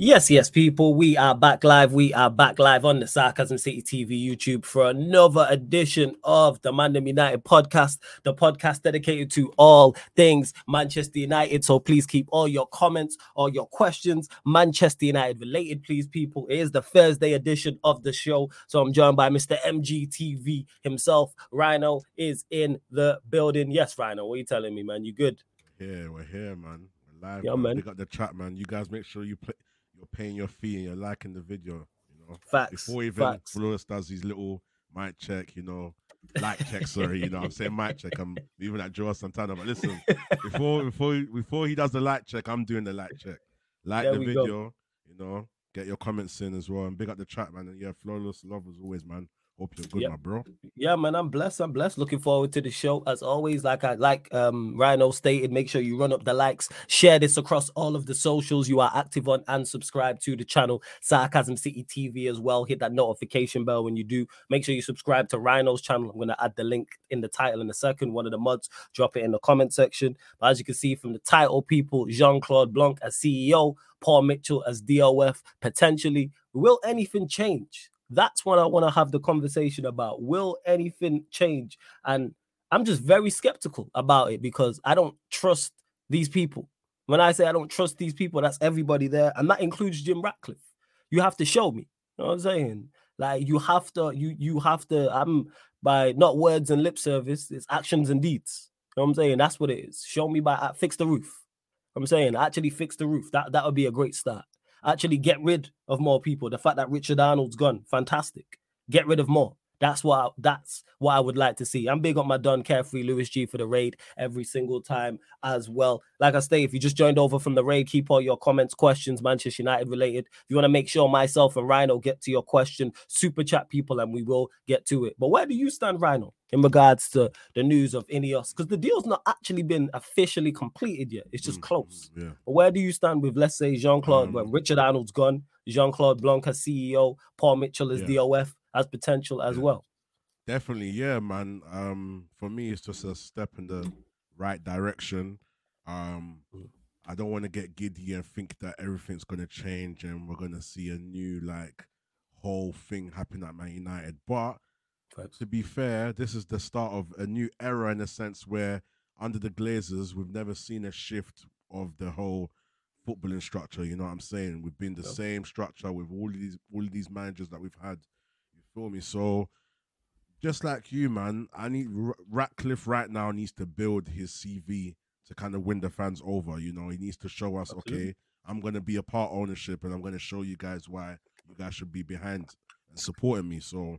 Yes, yes, people, we are back live. We are back live on the Sarcasm City TV YouTube for another edition of the Mandem United podcast, the podcast dedicated to all things Manchester United. So please keep all your comments, all your questions, Manchester United related, please, people. It is the Thursday edition of the show. So I'm joined by Mr. MGTV himself. Rhino is in the building. Yes, Rhino, what are you telling me, man? You good? Yeah, we're here, man. We're live. Yeah, man. We got the chat, man. You guys make sure you play you're paying your fee and you're liking the video. You know, Facts. before even facts. Flores does his little mic check, you know, like check. Sorry, you know, I'm saying mic check. I'm even at Joe Santana, but listen, before before before he does the light check, I'm doing the light check. Like There the we go. video, you know, get your comments in as well, and big up the chat, man. And yeah, flawless love as always, man. Hope you're good, Yep. my bro. Yeah, man, I'm blessed. I'm blessed. Looking forward to the show as always. Like I like um Rhino stated, make sure you run up the likes, share this across all of the socials you are active on, and subscribe to the channel Sarcasm City TV as well. Hit that notification bell when you do. Make sure you subscribe to Rhino's channel. I'm gonna add the link in the title in a second. One of the mods, drop it in the comment section. But as you can see from the title, people, Jean-Claude Blanc as CEO, Paul Mitchell as DOF, potentially. Will anything change? That's what I want to have the conversation about. Will anything change? And I'm just very skeptical about it because I don't trust these people. When I say I don't trust these people, that's everybody there, and that includes Jim Ratcliffe. You have to show me. You know what I'm saying? Like you have to, you you have to. I'm by not words and lip service, it's actions and deeds. You know what I'm saying? That's what it is. Show me by fix the roof. I'm saying actually fix the roof. That that would be a great start. Actually get rid of more people. The fact that Richard Arnold's gone, fantastic. Get rid of more. That's what I, that's what I would like to see. I'm big on my Don Carefree Lewis G for the raid every single time as well. Like I say, if you just joined over from the raid, keep all your comments, questions, Manchester United related. If you want to make sure myself and Rhino get to your question, super chat people, and we will get to it. But where do you stand, Rhino, in regards to the news of Ineos? Because the deal's not actually been officially completed yet. It's just Mm, close. mm, Yeah. But where do you stand with, let's say, Jean Claude, Um, when Richard Arnold's gone, Jean Claude Blanc as CEO, Paul Mitchell as Yeah. DOF, as potential as Yeah. well? Definitely, yeah, man. Um, for me, it's just a step in the right direction. Um, Mm. I don't want to get giddy and think that everything's gonna change and we're gonna see a new like whole thing happen at Man United. But to be fair, this is the start of a new era in a sense where under the Glazers, we've never seen a shift of the whole footballing structure. You know what I'm saying? We've been the Yep. same structure with all these all of these managers that we've had. Feel me? So just like you, man, I need Ratcliffe right now needs to build his CV to kind of win the fans over. You know, he needs to show us, Absolutely. okay, I'm gonna be a part ownership, and I'm gonna show you guys why you guys should be behind and supporting me. So,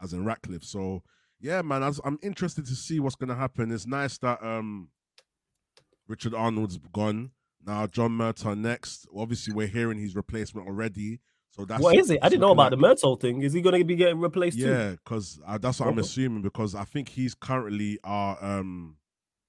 as in Ratcliffe. So, yeah, man, was, I'm interested to see what's gonna happen. It's nice that um Richard Arnold's gone. Now John Murtough next. Obviously, we're hearing his replacement already. So that's what is it? I didn't know about like- the Murtough thing. Is he going to be getting replaced yeah, because uh, that's what I'm assuming because I think he's currently our um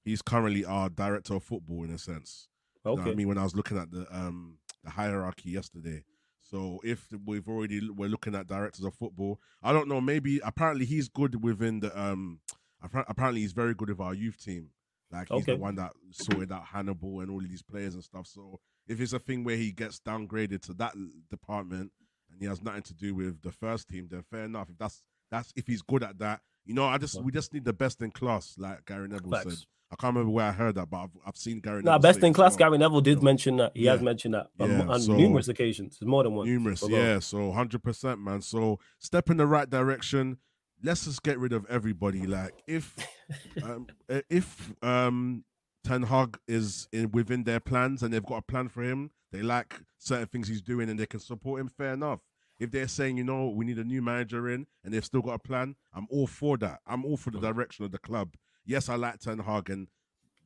he's currently our director of football in a sense. You know Okay. I mean, when I was looking at the um the hierarchy yesterday. So if we've already we're looking at directors of football, I don't know. Maybe apparently he's good within the um. Apparently he's very good with our youth team. Like he's the one that sorted out Hannibal and all of these players and stuff. So if it's a thing where he gets downgraded to that department and he has nothing to do with the first team, then fair enough. If that's that's if he's good at that, you know, I just we just need the best in class, like Gary Neville said. I can't remember where I heard that, but I've, I've seen Gary. Nah, best in class. Gary Neville did mention that. He has mentioned that Yeah, on so- numerous occasions. More than one. Numerous, yeah. So hundred percent, man. So step in the right direction. Let's just get rid of everybody. Like if um, uh, if um Ten Hag is in within their plans and they've got a plan for him, they like certain things he's doing and they can support him. Fair enough. If they're saying, you know, we need a new manager in and they've still got a plan, I'm all for that. I'm all for the direction of the club. Yes, I like Ten Hag and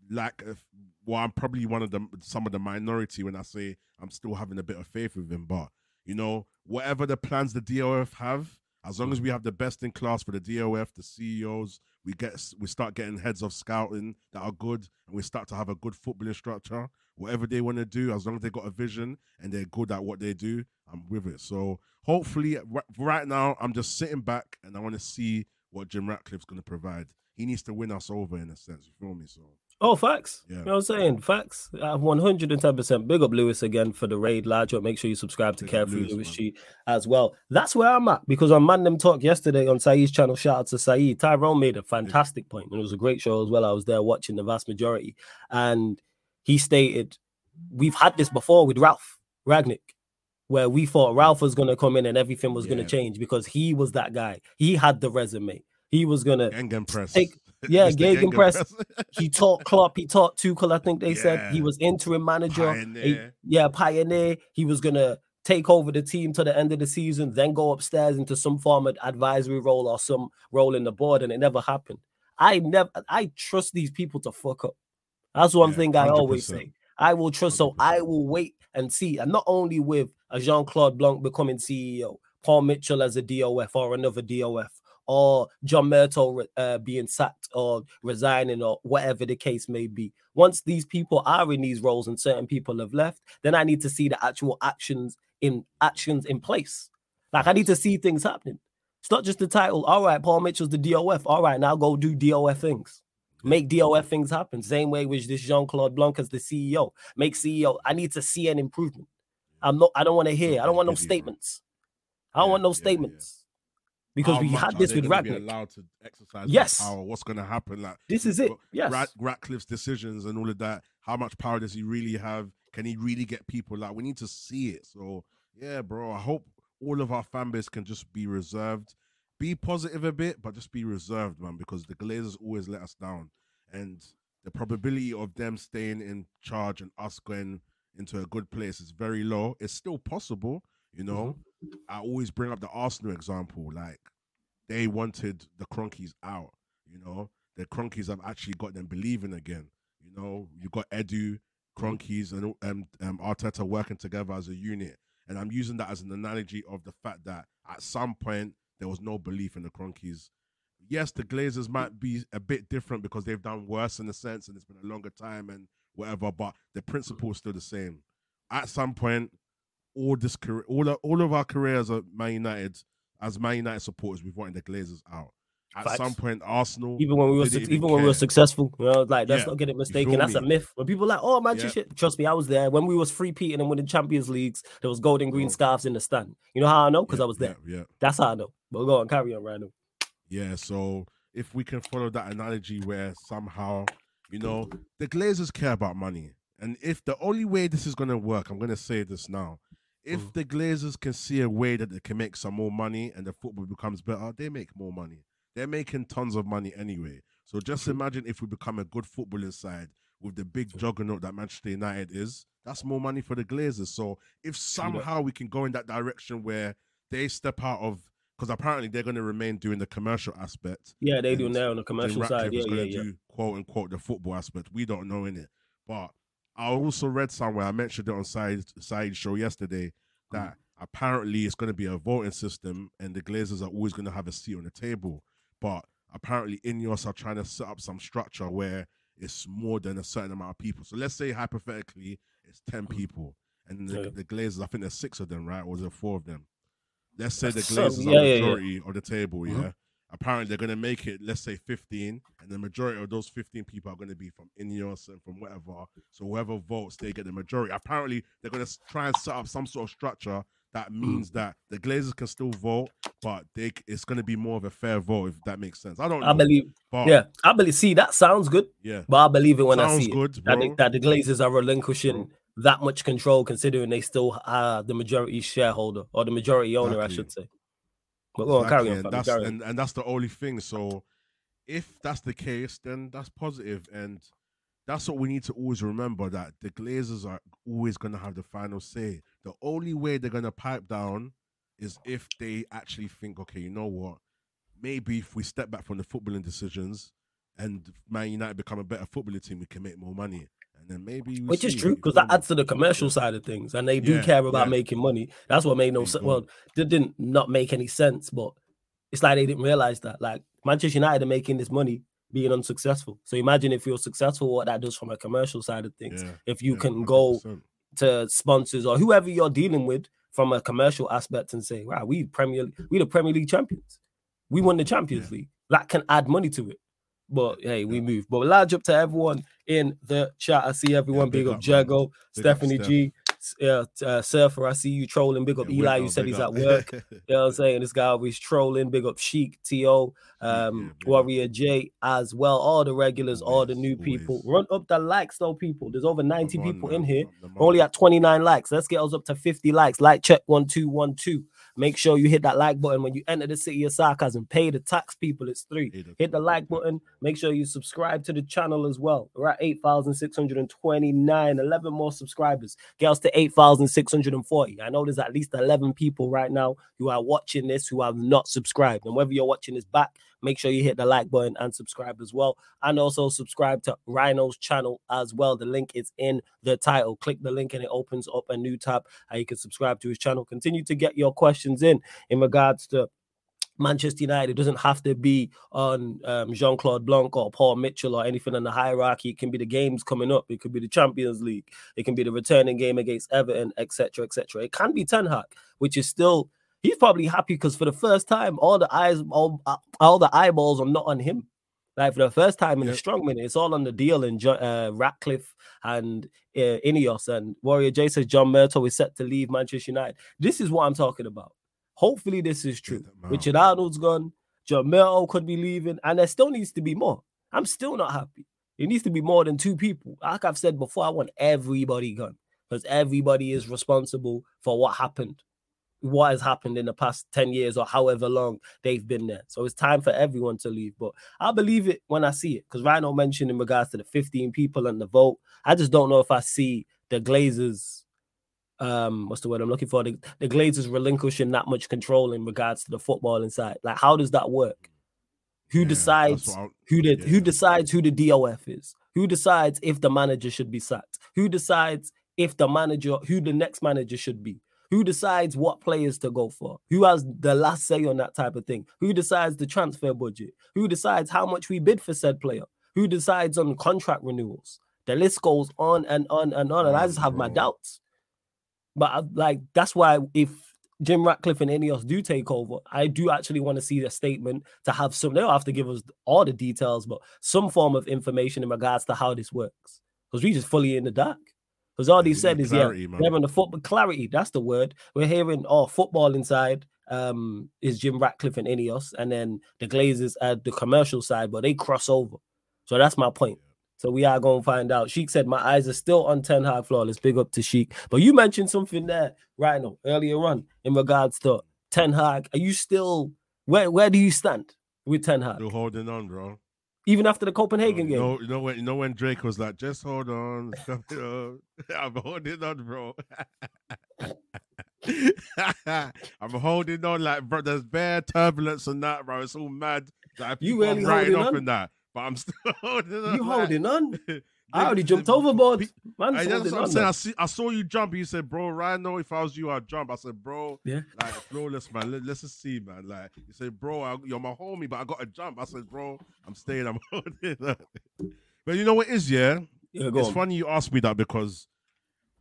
like if, well, I'm probably one of the some of the minority when I say I'm still having a bit of faith with him. But you know, whatever the plans the DOF have, as long as we have the best in class for the DOF, the CEOs, we get we start getting heads of scouting that are good, and we start to have a good footballing structure. Whatever they want to do, as long as they got a vision and they're good at what they do, I'm with it. So hopefully, right now, I'm just sitting back and I want to see what Jim Ratcliffe's going to provide. He needs to win us over in a sense. You feel me? So Oh, facts. Yeah. You know what I'm saying? Facts. I'm 110% big up Lewis again for the raid, large up. Make sure you subscribe to big Carefree Lewis, G as well. That's where I'm at because on Man Them Talk yesterday on Saeed's channel, shout out to Saeed. Tyrone made a fantastic yeah. point, and it was a great show as well. I was there watching the vast majority, and he stated, We've had this before with Ralf Rangnick where we thought Ralf was going to come in and everything was yeah. going to change because he was that guy. He had the resume. He was going to take yeah, Gegenpress. he taught Klopp. He taught Tuchel. I think they yeah. said he was interim manager. Pioneer. He, yeah, pioneer. He was gonna take over the team to the end of the season, then go upstairs into some form of advisory role or some role in the board, and it never happened. I never. I trust these people to fuck up. That's one yeah, thing I 100%. always say. I will trust. 100%. So I will wait and see. And not only with a Jean Claude Blanc becoming CEO, Paul Mitchell as a DOF or another DOF, or John Murtough uh, being sacked or resigning or whatever the case may be. Once these people are in these roles and certain people have left, then I need to see the actual actions in actions in place. Like I need to see things happening. It's not just the title. All right, Paul Mitchell's the DOF. All right, now go do DOF things. Make DOF things happen. Same way with this Jean Claude Blanc as the CEO. Make CEO. I need to see an improvement. I'm not. I don't want to hear. I don't want no statements. I don't want no statements because we had this with Rangnick. allowed to exercise yes. power. What's going to happen? Like this is it. Yes. Rat- Ratcliffe's decisions and all of that. How much power does he really have? Can he really get people? Like we need to see it. So yeah, bro. I hope all of our fan base can just be reserved, be positive a bit, but just be reserved, man. Because the Glazers always let us down, and the probability of them staying in charge and us going into a good place is very low. It's still possible, you know. Mm-hmm I always bring up the Arsenal example. Like they wanted the Kroenkes out. You know, the Kroenkes have actually got them believing again. You know, you got Edu, Kroenkes, and um, um, Arteta working together as a unit. And I'm using that as an analogy of the fact that at some point there was no belief in the Kroenkes. Yes, the Glazers might be a bit different because they've done worse in a sense and it's been a longer time and whatever, but the principle is still the same. At some point, all this career, all all of our careers at Man United, as Man United supporters, we've wanted the Glazers out. At Facts. some point, Arsenal, even when we were su- even, even when we were successful, you know, like let's yeah. not get it mistaken. That's me? a myth. When people like, oh, Manchester, yeah. trust me, I was there when we was free peating and winning Champions Leagues. There was golden green oh. scarves in the stand. You know how I know? Because yeah, I was there. Yeah, that's how I know. But go on, carry on, Randall. Yeah, so if we can follow that analogy where somehow, you know, the Glazers care about money, and if the only way this is going to work, I'm going to say this now, if mm. the Glazers can see a way that they can make some more money and the football becomes better, they make more money. They're making tons of money anyway. So just mm-hmm. imagine if we become a good footballing side with the big juggernaut that Manchester United is, that's more money for the Glazers. So if somehow we can go in that direction where they step out of because apparently they're going to remain doing the commercial aspect. Yeah, they do now on the commercial side. Yeah, yeah, yeah. Do, quote unquote the football aspect. We don't know in it, but I also read somewhere I mentioned it on side side show yesterday that apparently it's going to be a voting system and the Glazers are always going to have a seat on the table. But apparently Ineos are trying to set up some structure where it's more than a certain amount of people. So let's say hypothetically it's ten mm. people, and the, yeah. the Glazers, I think there's six of them, right? Or is there four of them? Let's say the Glazers so, yeah, are the majority yeah, of the table, mm-hmm. yeah apparently they're going to make it, let's say 15, and the majority of those 15 people are going to be from Ineos and from whatever. So whoever votes, they get the majority. Apparently, they're going to try and set up some sort of structure that hmm. means that the Glazers can still vote, but they it's going to be more of a fair vote if that makes sense. I don't. Know, I believe. Yeah, I believe. See, that sounds good. Yeah, but I believe it when sounds I see good, it. That the, that the Glazers are relinquishing. Bro. That much control, considering they still are the majority shareholder or the majority owner, exactly. I should say. But oh, go on, carry on. And that's, and, and that's the only thing. So if that's the case, then that's positive, and that's what we need to always remember that the Glazers are always going to have the final say. The only way they're going to pipe down is if they actually think, okay, you know what? Maybe if we step back from the footballing decisions and Man United become a better footballing team, we can make more money and then maybe which is true because that adds to the commercial side of things, and they do yeah, care about yeah. making money. That's what made no sense. Well, it didn't not make any sense, but it's like they didn't realize that. Like Manchester United are making this money being unsuccessful. So imagine if you're successful, what that does from a commercial side of things. Yeah, if you can 100%. go to sponsors or whoever you're dealing with from a commercial aspect and say, "Wow, we Premier, we the Premier League champions. We won the Champions League." That can add money to it. But hey, we move. But large up to everyone in the chat. I see everyone. big big, up up, Jago, up, Stephanie Steph. G, uh, uh, Surfer. I see you trolling. Big up Yeah, Eli, who said he's up. at work. You know what I'm saying? This guy always trolling. Big up Sheik, T.O., um, up. Warrior J as well. All the regulars, all the Always, new people. always. Run up the likes, though, people. There's over 90 people man. in here. We're only at 29 likes. Let's get us up to 50 likes. Like check one two one two. Make sure you hit that like button when you enter the city of sarcasm. Pay the tax, people. It's three. Hit the Hit the tax, like button. Make sure you subscribe to the channel as well. We're at 8,629. 11 more subscribers. Get us to 8,640. I know there's at least 11 people right now who are watching this who have not subscribed. And whether you're watching this back, make sure you hit the like button and subscribe as well. And also subscribe to Rhino's channel as well. The link is in the title. Click the link and it opens up a new tab and you can subscribe to his channel. Continue to get your questions in in regards to Manchester United. It doesn't have to be on um, Jean Claude Blanc or Paul Mitchell or anything in the hierarchy. It can be the games coming up. It could be the Champions League. It can be the returning game against Everton, etc., etc. It can be Ten Hag, which is still he's probably happy because for the first time, all the eyes, all, all the eyeballs are not on him. Like for the first time in Yep. the strong minute, it's all on the deal and uh, Ratcliffe and uh, Ineos and Warrior J says John Murtough is set to leave Manchester United. This is what I'm talking about. Hopefully, this is true. Richard. Arnold's gone. John Murtough could be leaving, and there still needs to be more. I'm still not happy. It needs to be more than two people. Like I've said before, I want everybody gone because everybody is responsible for what happened, what has happened in the past 10 years or however long they've been there. So it's time for everyone to leave. But I believe it when I see it because Rhino mentioned in regards to the 15 people and the vote. I just don't know if I see the Glazers. Um, what's the word I'm looking for? The, the Glazers relinquishing that much control in regards to the football inside. Like, how does that work? Who Yeah, decides I- who the who decides who the DOF is? Who decides if the manager should be sacked? Who decides if the manager who the next manager should be? Who decides what players to go for? Who has the last say on that type of thing? Who decides the transfer budget? Who decides how much we bid for said player? Who decides on contract renewals? The list goes on and on and on, and I just have my mm. doubts. But I, like that's why if Jim Ratcliffe and Ineos do take over, I do actually want to see a statement to have some. They don't have to give us all the details, but some form of information in regards to how this works. Because we just fully in the dark. Because all Yeah, they said is, clarity, yeah, man. we're having the football clarity. That's the word. We're hearing, oh, football inside um is Jim Ratcliffe and Ineos, and then the Glazers at the commercial side, but they cross over. So that's my point. So we are going to find out. Sheik said, My eyes are still on Ten Hag flawless. Big up to Sheik. But you mentioned something there, right now, earlier on, in regards to Ten Hag. Are you still, where, where do you stand with Ten Hag? Still holding on, bro. Even after the Copenhagen oh, you game? know, you know when you know when Drake was like, just hold on, up." I'm holding on, bro. I'm holding on, like bro. There's bare turbulence and that, bro. It's all mad. Like, You really holding off on? in that, but I'm still holding on. You like, holding on? I already jumped overboard. Man's I, that's what I'm saying. I, see, I saw you jump. You said, "Bro, right now, if I was you, I'd jump." I said, "Bro, Yeah. like flawless, man. Let, us just see, man. Like you said, bro, I, you're my homie, but I got to jump." I said, "Bro, I'm staying. I'm holding." but you know what is, yeah? Yeah, it's on. funny you asked me that because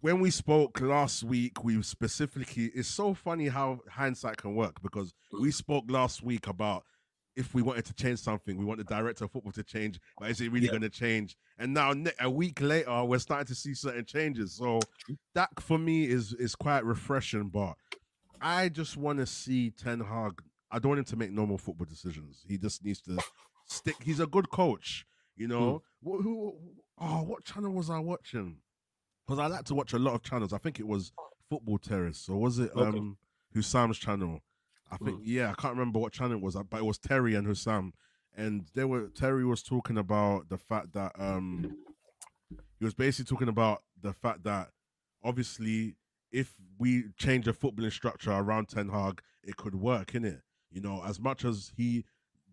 when we spoke last week, we specifically. It's so funny how hindsight can work because we spoke last week about if we wanted to change something, we want the director of football to change, but is it really Yeah. going to change? And now, a week later, we're starting to see certain changes. So that for me is is quite refreshing. But I just want to see Ten Hag. I don't want him to make normal football decisions. He just needs to stick. He's a good coach, you know. Who, who? Oh, what channel was I watching? Because I like to watch a lot of channels. I think it was Football Terrace, or was it Okay. um Husam's channel? I think yeah, I can't remember what channel it was, but it was Terry and Hussam, and they were Terry was talking about the fact that um he was basically talking about the fact that obviously if we change the footballing structure around Ten Hag, it could work, in it. You know, as much as he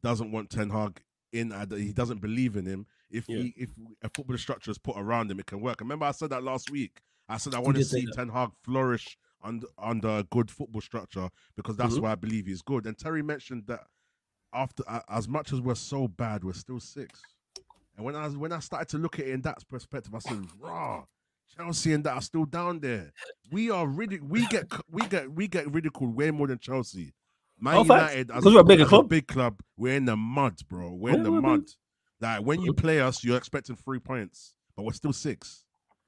doesn't want Ten Hag in, uh, he doesn't believe in him. If Yeah. he, if a footballing structure is put around him, it can work. Remember, I said that last week. I said I want to see that. Ten Hag flourish under under a good football structure because that's Mhm. why I believe he's good. And Terry mentioned that after uh, as much as we're so bad, we're still six. And when I was, when I started to look at it in that perspective, I said, "Raw, Chelsea and that are still down there. We are ridic- We get we get we get ridiculed way more than Chelsea. Man Oh. United, as, we're a bigger club. big club, we're in the mud, bro. We're in the mud. Like when you play us, you're expecting three points, but we're still six.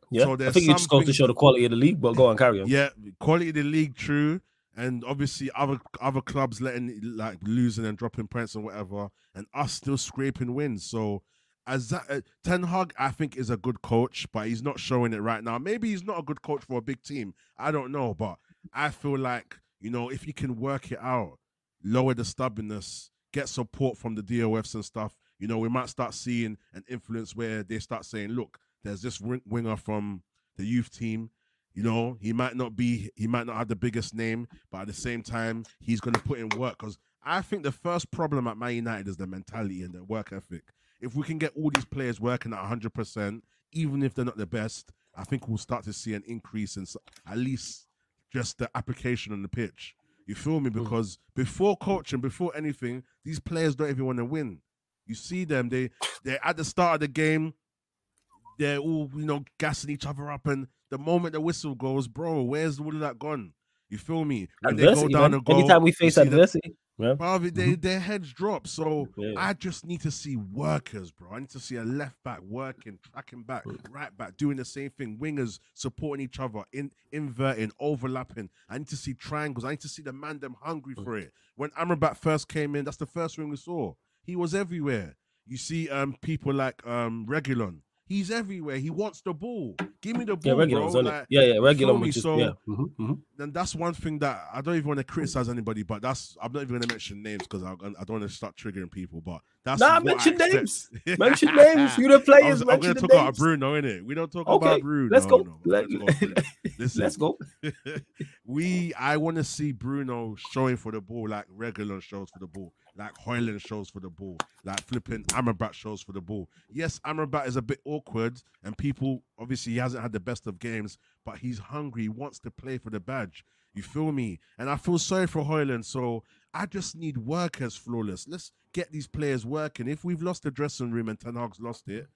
Yeah, So I think you just go to show the quality of the league. But go on, carry on. Yeah, quality of the league, true. And obviously other other clubs letting like losing and dropping points and whatever, and us still scraping wins. So as that uh, Ten Hag, I think is a good coach, but he's not showing it right now. Maybe he's not a good coach for a big team. I don't know, but I feel like you know if he can work it out, lower the stubbornness, get support from the DOFs and stuff. You know, we might start seeing an influence where they start saying, "Look, there's this wing- winger from the youth team." You know, he might not be, he might not have the biggest name, but at the same time, he's going to put in work. Because I think the first problem at Man United is the mentality and the work ethic. If we can get all these players working at 100%, even if they're not the best, I think we'll start to see an increase in at least just the application on the pitch. You feel me? Because before coaching, before anything, these players don't even want to win. You see them, they they're at the start of the game, they're all you know gassing each other up, and the moment the whistle goes, bro, where's all of that gone? You feel me? When they go Adversity, down man. goal, Anytime we face adversity, yeah. Bruv, they, their heads drop. So Yeah. I just need to see workers, bro. I need to see a left back working, tracking back, Mm. right back, doing the same thing. Wingers supporting each other, in inverting, overlapping. I need to see triangles. I need to see the man them hungry Mm. for it. When Amrabat first came in, that's the first thing we saw. He was everywhere. You see um people like um Reguilón. He's everywhere. He wants the ball. Give me the Yeah, ball, Reguilón, bro. Like. Yeah, yeah, regular. me? Is, So- yeah. mhm, mhm. then that's one thing that I don't even want to criticize anybody, but that's I'm not even going to mention names because I, I don't want to start triggering people. But that's Nah, mention names. Mention names. You the players. I'm gonna talk about names. Bruno, innit? We don't talk Okay, about Bruno. let's go. No, Let- let's go, Listen, Let's go. we I want to see Bruno showing for the ball like Reguilón shows for the ball, like Højlund shows for the ball, like flipping Amrabat shows for the ball. Yes, Amrabat is a bit awkward, and people obviously he hasn't had the best of games, but he's hungry. He wants to play for the badge. You feel me? And I feel sorry for Højlund. So I just need workers flawless. Let's get these players working. If we've lost the dressing room and Ten Hag's lost it,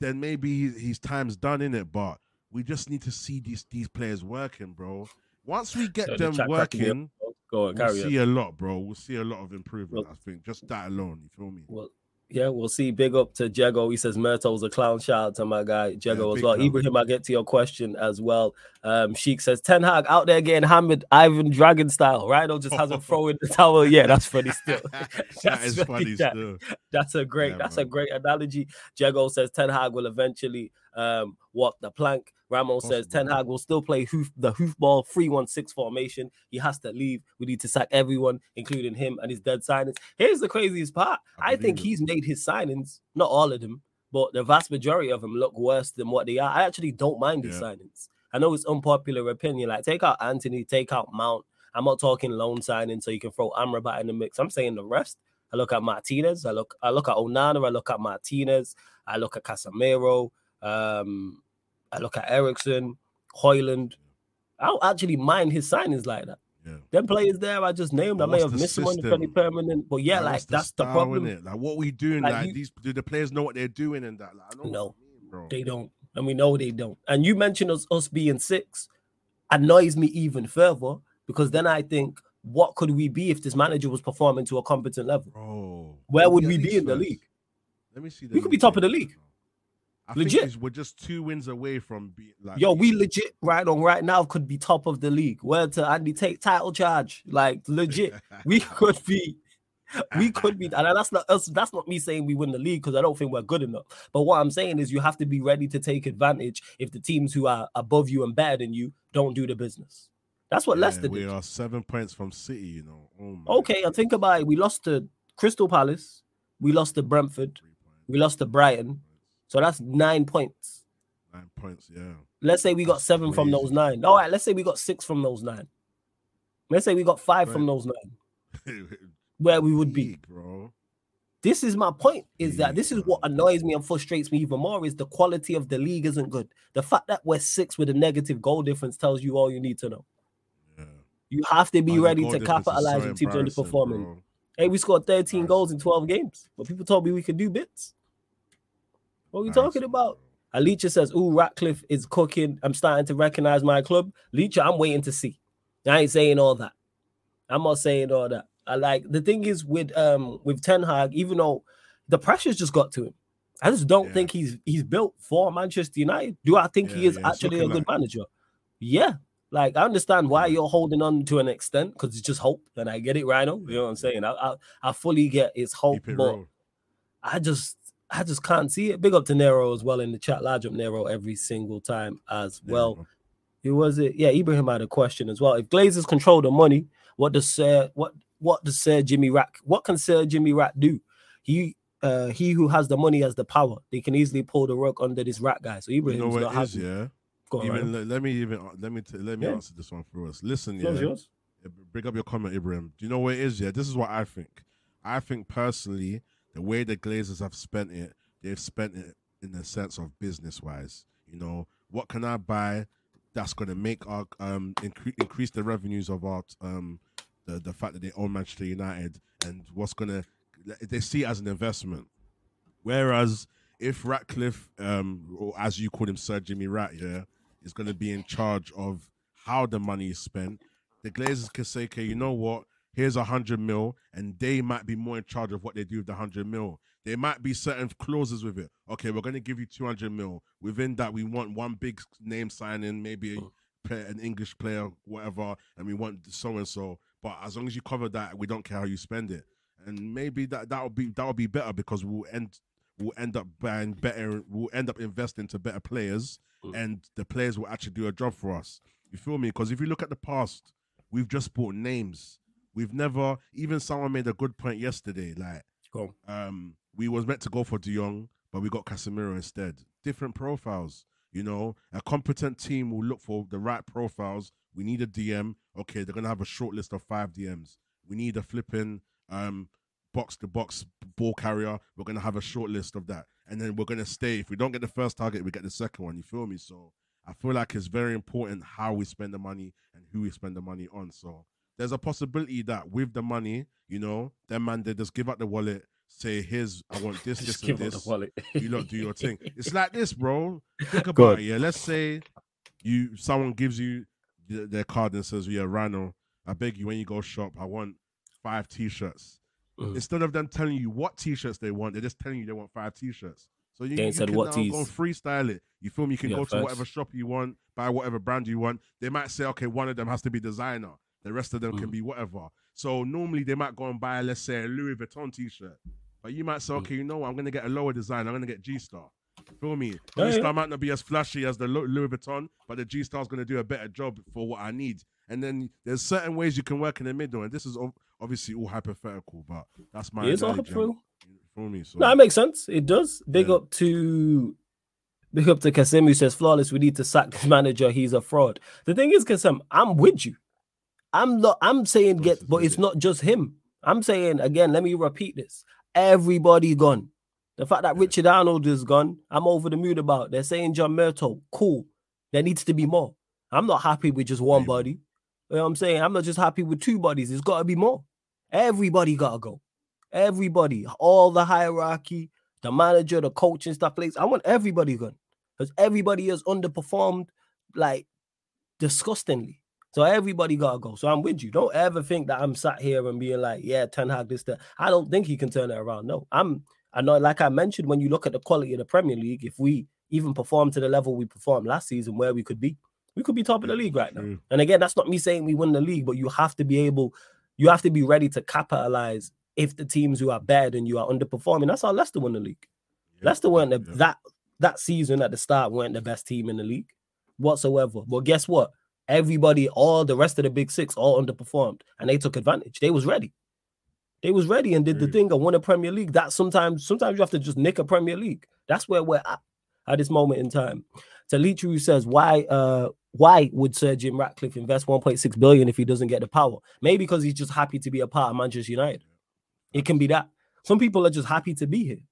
then maybe his, his time's done in it. But we just need to see these these players working, bro. Once we get So them chat cracking me working, Go on, we'll carry on. see a lot, bro. We'll see a lot of improvement. Well- I think just that alone. You feel me? Well, yeah, we'll see. Big up to Jago. He says Murtough's a clown. Shout out to my guy Jago Yeah, as well. clown. Ibrahim, I'll get to your question as well. Um, Sheik says Ten Hag out there getting hammered, Ivan Drago style. Rhino just hasn't thrown the towel. Yeah, that's funny still. that That's is funny, funny that- still. That's a great. Yeah, that's man. a great analogy. Jago says Ten Hag will eventually um, walk the plank. Ramos says Ten Hag will still play hoof, the hoofball three one six formation. He has to leave. We need to sack everyone, including him and his dead signings. Here's the craziest part. I I, think it. he's made his signings, not all of them, but the vast majority of them look worse than what they are. I actually don't mind his Yeah. signings. I know it's unpopular opinion. Like take out Antony, take out Mount. I'm not talking loan signing, so you can throw Amrabat in the mix. I'm saying the rest. I look at Martinez. I look. I look at Onana. I look at Martinez. I look at Casemiro. Um, I look at Eriksen, Højlund. I don't actually mind his signings like that. Yeah. Them players there, I just named. But I may have the missed someone system? pretty permanent, but yeah, Like, like what's that's the problem. innit? Like what we doing? Like, Like, you- these do the players know what they're doing and that? Like, I know what No, mean. They don't, and we know they don't. And you mentioned us us being six annoys me even further because then I think, what could we be if this manager was performing to a competent level? Bro, Where would we be in the league? Let me see. We could be top of the league. I Legit. We're just two wins away from being like. Yo, we legit right on right now could be top of the league. Where to Andy take title charge? Like legit, we could be. We could be, and that's not us. That's not me saying we win the league because I don't think we're good enough. But what I'm saying is, you have to be ready to take advantage if the teams who are above you and better than you don't do the business. That's what Yeah, Leicester we did. We are seven points from City. You know. Oh Okay, and think about it. We lost to Crystal Palace, we lost to Brentford, we lost to Brighton. So that's nine points. Nine points. Yeah. Let's say we got seven from those nine. All right, let's say we got six from those nine. Let's say we got five from those nine, where we would be. Bro. This is my point. Is that this is what annoys me and frustrates me even more is the quality of the league isn't good. The fact that we're six with a negative goal difference tells you all you need to know. Yeah. You have to be Man, ready to is so capitalize when teams are underperforming. bro. Hey, we scored 13 goals in 12 games, but people told me we could do bits. What are we talking about? Alicia says, "Ooh, Ratcliffe is cooking. I'm starting to recognize my club." Leacher, I'm waiting to see. I ain't saying all that. I'm not saying all that. I like the thing is with um with Ten Hag, even though the pressure's just got to him. I just don't Yeah. think he's he's built for Manchester United. Do I think he is yeah, actually a good like- manager? Yeah. Like I understand why Yeah. you're holding on to an extent because it's just hope, and I get it, Rhino. You know what I'm saying? I I, I fully get it's hope, it but real. I just I just can't see it. Big up to Nero as well in the chat. Large up Nero every single time as well. Who was it? Yeah, Ibrahim had a question as well. If Glazers control the money, what does Sir what what does Sir Jimmy Rack what can Sir Jimmy Rack do? He uh he who has the money has the power. They can easily pull the rug under this rat guy. So You Ibrahim's know what not is, yeah. Go on, Even let, let me even uh, let me t- let me Yeah. answer this one for us. Listen, yeah. Yours. Bring up your comment, Ibrahim. Do you know what it is? Yeah, this is what I think. I think personally, the way the Glazers have spent it, they've spent it in the sense of business wise. You know, what can I buy that's going to make our um incre- increase the revenues of our um the the fact that they own Manchester United and what's going to they see it as an investment. Whereas if Ratcliffe, um, or as you call him, Sir Jimmy Rat, yeah, is going to be in charge of how the money is spent, the Glazers can say, okay, you know what? Here's a hundred mil, and they might be more in charge of what they do with the hundred mil. There might be certain clauses with it. Okay, we're going to give you 200 mil. Within that, we want one big name signing, maybe a, player- an English player, whatever, and we want so and so. But as long as you cover that, we don't care how you spend it. And maybe that that will be that will be better because we'll end we'll end up buying better. We'll end up investing to better players, Mm. and the players will actually do a job for us. You feel me? Because if you look at the past, we've just bought names. We've never even someone made a good point yesterday. Like Go on. um, we was meant to go for De Jong, but we got Casemiro instead. Different profiles, you know. A competent team will look for the right profiles. We need a DM. Okay, they're gonna have a short list of five DMs. We need a flipping um box to box ball carrier. We're gonna have a short list of that, and then we're gonna stay. If we don't get the first target, we get the second one. You feel me? So I feel like it's very important how we spend the money and who we spend the money on. So there's a possibility that with the money, you know, them man they just give up the wallet, say, "Here's I want this, this, Just and give up this." the wallet. you lot do your thing. It's like this, bro. Think about on. it. Yeah, let's say you someone gives you th- their card and says, "Yeah, Rhino, I beg you when you go shop, I want five t-shirts." Mhm. Instead of them telling you what t-shirts they want, they're just telling you they want five t-shirts. So you, They you said can what now tees. go freestyle it. You feel me? You can Yeah, go to facts. whatever shop you want, buy whatever brand you want. They might say, okay, one of them has to be designer. The rest of them can Mhm. be whatever. So normally they might go and buy, let's say, a Louis Vuitton t-shirt. But you might say, Mm. okay, you know what? I'm gonna get a lower design. I'm gonna get G Star. Feel me? Yeah, G Star yeah. might not be as flashy as the Louis Vuitton, but the G Star's gonna do a better job for what I need. And then there's certain ways you can work in the middle, and this is obviously all hypothetical, but that's my It is all true. Feel me? So No, it makes sense. It does. Big Yeah. up to big up to Kasim who says flawless. We need to sack this manager. He's a fraud. The thing is, Kasim, I'm with you. I'm not. I'm saying get, but it's not just him. I'm saying again. Let me repeat this. Everybody gone. The fact that. Richard Arnold is gone, I'm over the mood about. They're saying John Murtough, cool. There needs to be more. I'm not happy with just one body. You know what I'm saying? I'm not just happy with two bodies. There's got to be more. Everybody got to go. Everybody, all the hierarchy, the manager, the coach, and stuff. Like, I want everybody gone because everybody has underperformed like disgustingly. So everybody gotta go. So I'm with you. Don't ever think that I'm sat here and being like, yeah, Ten Hag, this, that. I don't think he can turn it around. No, I'm. I know, like I mentioned, when you look at the quality of the Premier League, if we even perform to the level we performed last season, where we could be, we could be top of the league right now. True. And again, that's not me saying we win the league, but you have to be able, you have to be ready to capitalize if the teams who are bad and you are underperforming. That's how Leicester won the league. Yeah, Leicester weren't the, that that season at the start weren't the best team in the league whatsoever. But guess what? Everybody, all the rest of the big six, all underperformed, and they took advantage. They was ready. They was ready and did the thing and won a Premier League. That sometimes, sometimes you have to just nick a Premier League. That's where we're at at this moment in time. Talichu who says, why uh why would Sir Jim Ratcliffe invest 1.6 billion if he doesn't get the power? Maybe because he's just happy to be a part of Manchester United. It can be that. Some people are just happy to be here.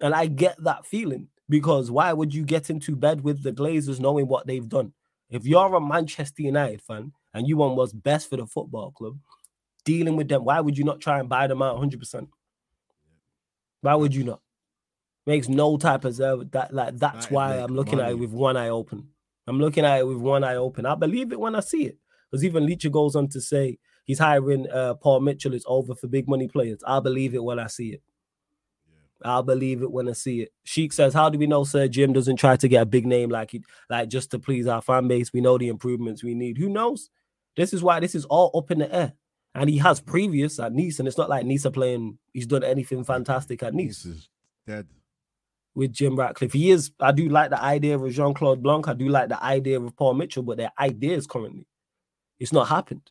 And I get that feeling because why would you get into bed with the Glazers knowing what they've done? If you're a Manchester United fan and you want what's best for the football club, dealing with them, why would you not try and buy them out 100%? Why would you not? Makes no type of. That like that's United why I'm looking at it with one eye open. I'm looking at it with one eye open. I believe it when I see it. Because even Leacher goes on to say he's hiring uh, Paul Mitchell is over for big money players. I believe it when I see it. I'll believe it when I see it. Sheik says, "How do we know Sir Jim doesn't try to get a big name like he like just to please our fan base? We know the improvements we need. Who knows? This is why this is all up in the air. And he has previous at Nice, and it's not like Nice are playing. He's done anything fantastic at Nice. Nice is dead. with Jim Ratcliffe. He is. I do like the idea of Jean Claude Blanc. I do like the idea of Paul Mitchell, but their ideas currently, it's not happened.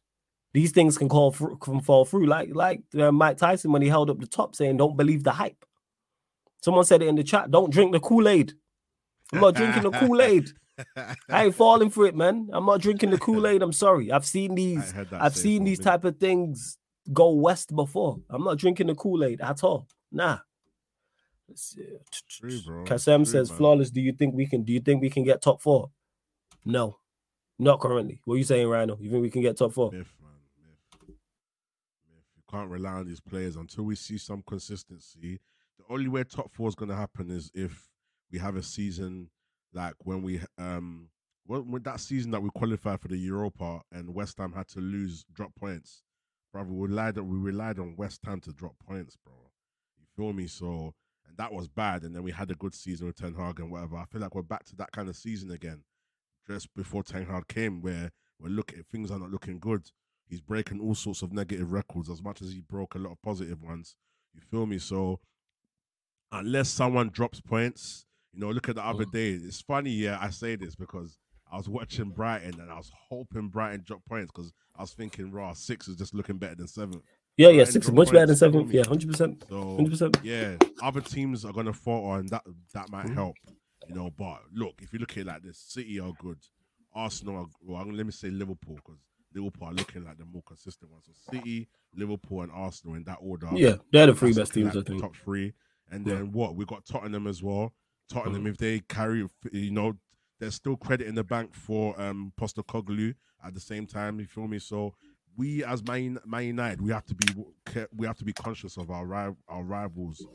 These things can call can fall through. Like like uh, Mike Tyson when he held up the top, saying, "Don't believe the hype." Someone said it in the chat. Don't drink the Kool Aid. I'm not drinking the Kool Aid. I ain't falling for it, man. I'm not drinking the Kool Aid. I'm sorry. I've seen these. I've seen these type of things go west before. I'm not drinking the Kool Aid at all. Nah. True. Kasem True, says, man. "Flawless. Do you think we can? Do you think we can get top four? No, not currently. What are you saying, Rhino? You think we can get top four? Myth, man. Myth. Myth. You can't rely on these players until we see some consistency. Only way top four is going to happen is if we have a season like when we um when, when that season that we qualified for the Europa and West Ham had to lose drop points. Brother, we relied on we relied on West Ham to drop points, bro. You feel me? So and that was bad. And then we had a good season with Ten Hag and whatever. I feel like we're back to that kind of season again. Just before Ten Hag came, where we're looking things are not looking good. He's breaking all sorts of negative records as much as he broke a lot of positive ones. You feel me? So unless someone drops points, you know, look at the other Mm. day. It's funny, yeah, I say this because I was watching Brighton and I was hoping Brighton drop points because I was thinking, raw six is just looking better than seven. Yeah, yeah, Brighton six is much better than points, you feel seventh. me? Yeah, hundred percent, So hundred percent. yeah, other teams are gonna fall on that. That might Mhm. help, you know. But look, if you look at it like this, City are good, Arsenal. Are, well, let me say Liverpool because Liverpool are looking like the more consistent ones. So City, Liverpool, and Arsenal in that order. Yeah, they're the three best teams, like I think. Top three, and Yeah. then what? We got Tottenham as well. Tottenham, Mhm. if they carry, you know, there's still credit in the bank for um Postecoglou at the same time. You feel me? So we as Man, Man United, we have to be we have to be conscious of our our rivals,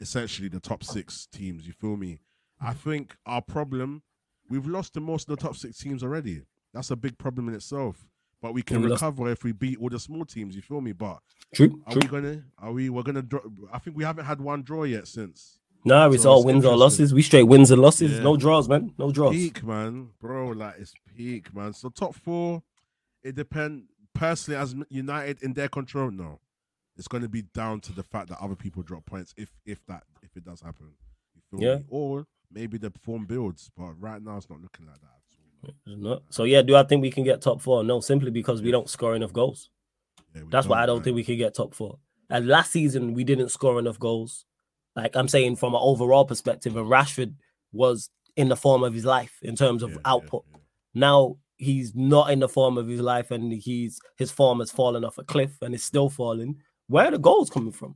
essentially the top six teams. You feel me? I think our problem, we've lost to most of the top six teams already. That's a big problem in itself. But we can recover if we beat all the small teams. You feel me? But True, are true. we gonna? Are we? We're gonna. Draw, I think we haven't had one draw yet since Nah, it's So all it's wins or losses. We straight wins and losses. Yeah. No draws, man. No draws. peak, man, bro. Like it's peak, man. So top four, it depend. Personally, as United in their control, no, it's going to be down to the fact that other people drop points if if that if it does happen. You feel Yeah. me? Or maybe the form builds, but right now it's not looking like that. So yeah, do I think we can get top four? No, simply because we don't score enough goals. Yeah, That's why I don't think we can get top four. And last season we didn't score enough goals. Like I'm saying from an overall perspective, and Rashford was in the form of his life in terms of yeah, output. yeah. Now he's not in the form of his life, and he's his form has fallen off a cliff and is still falling. Where are the goals coming from?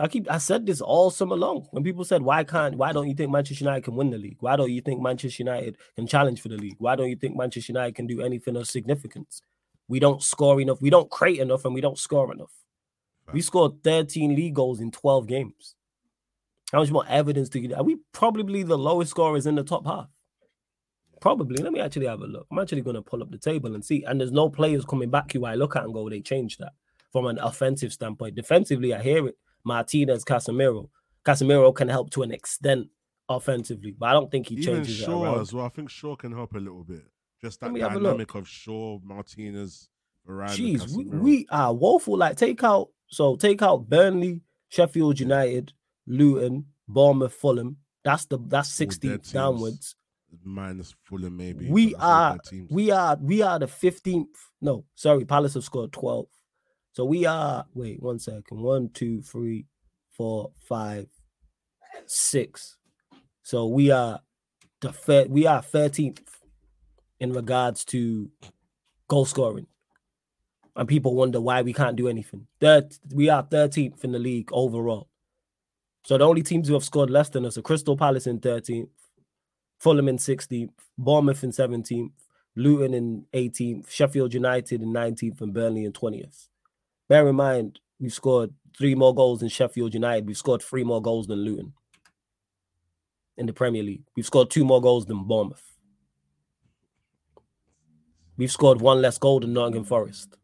I keep I said this all summer long. When people said, Why can't why don't you think Manchester United can win the league? Why don't you think Manchester United can challenge for the league? Why don't you think Manchester United can do anything of significance? We don't score enough, we don't create enough, and we don't score enough. We scored 13 league goals in 12 games. How much more evidence do you are we probably the lowest scorers in the top half? Probably. Let me actually have a look. I'm actually going to pull up the table and see. And there's no players coming back who I look at and go, they changed that from an offensive standpoint. Defensively, I hear it. Martinez, Casemiro. Casemiro can help to an extent offensively, but I don't think he Even changes it around. as well. I think Shaw can help a little bit. Just that have a look. dynamic of Shaw, Martinez, Varane. Jeez, we, we are woeful. Like take out so take out Burnley, Sheffield United, Luton, Bournemouth, Fulham. That's the that's sixty 16 teams. downwards. minus Fulham maybe. We but that's all are we are we are the 15th. No, sorry, Palace have scored 12. So we are wait one second. One, two, three, four, five, six. So we are the third we are 13th in regards to goal scoring. And people wonder why we can't do anything. We are 13th in the league overall. So the only teams who have scored less than us are Crystal Palace in 13th, Fulham in 16th, Bournemouth in 17th, Luton in 18th, Sheffield United in 19th, and Burnley in 20th. Bear in mind, we've scored three more goals than Sheffield United. We've scored three more goals than Luton in the Premier League. We've scored two more goals than Bournemouth. We've scored one less goal than Nottingham Forest.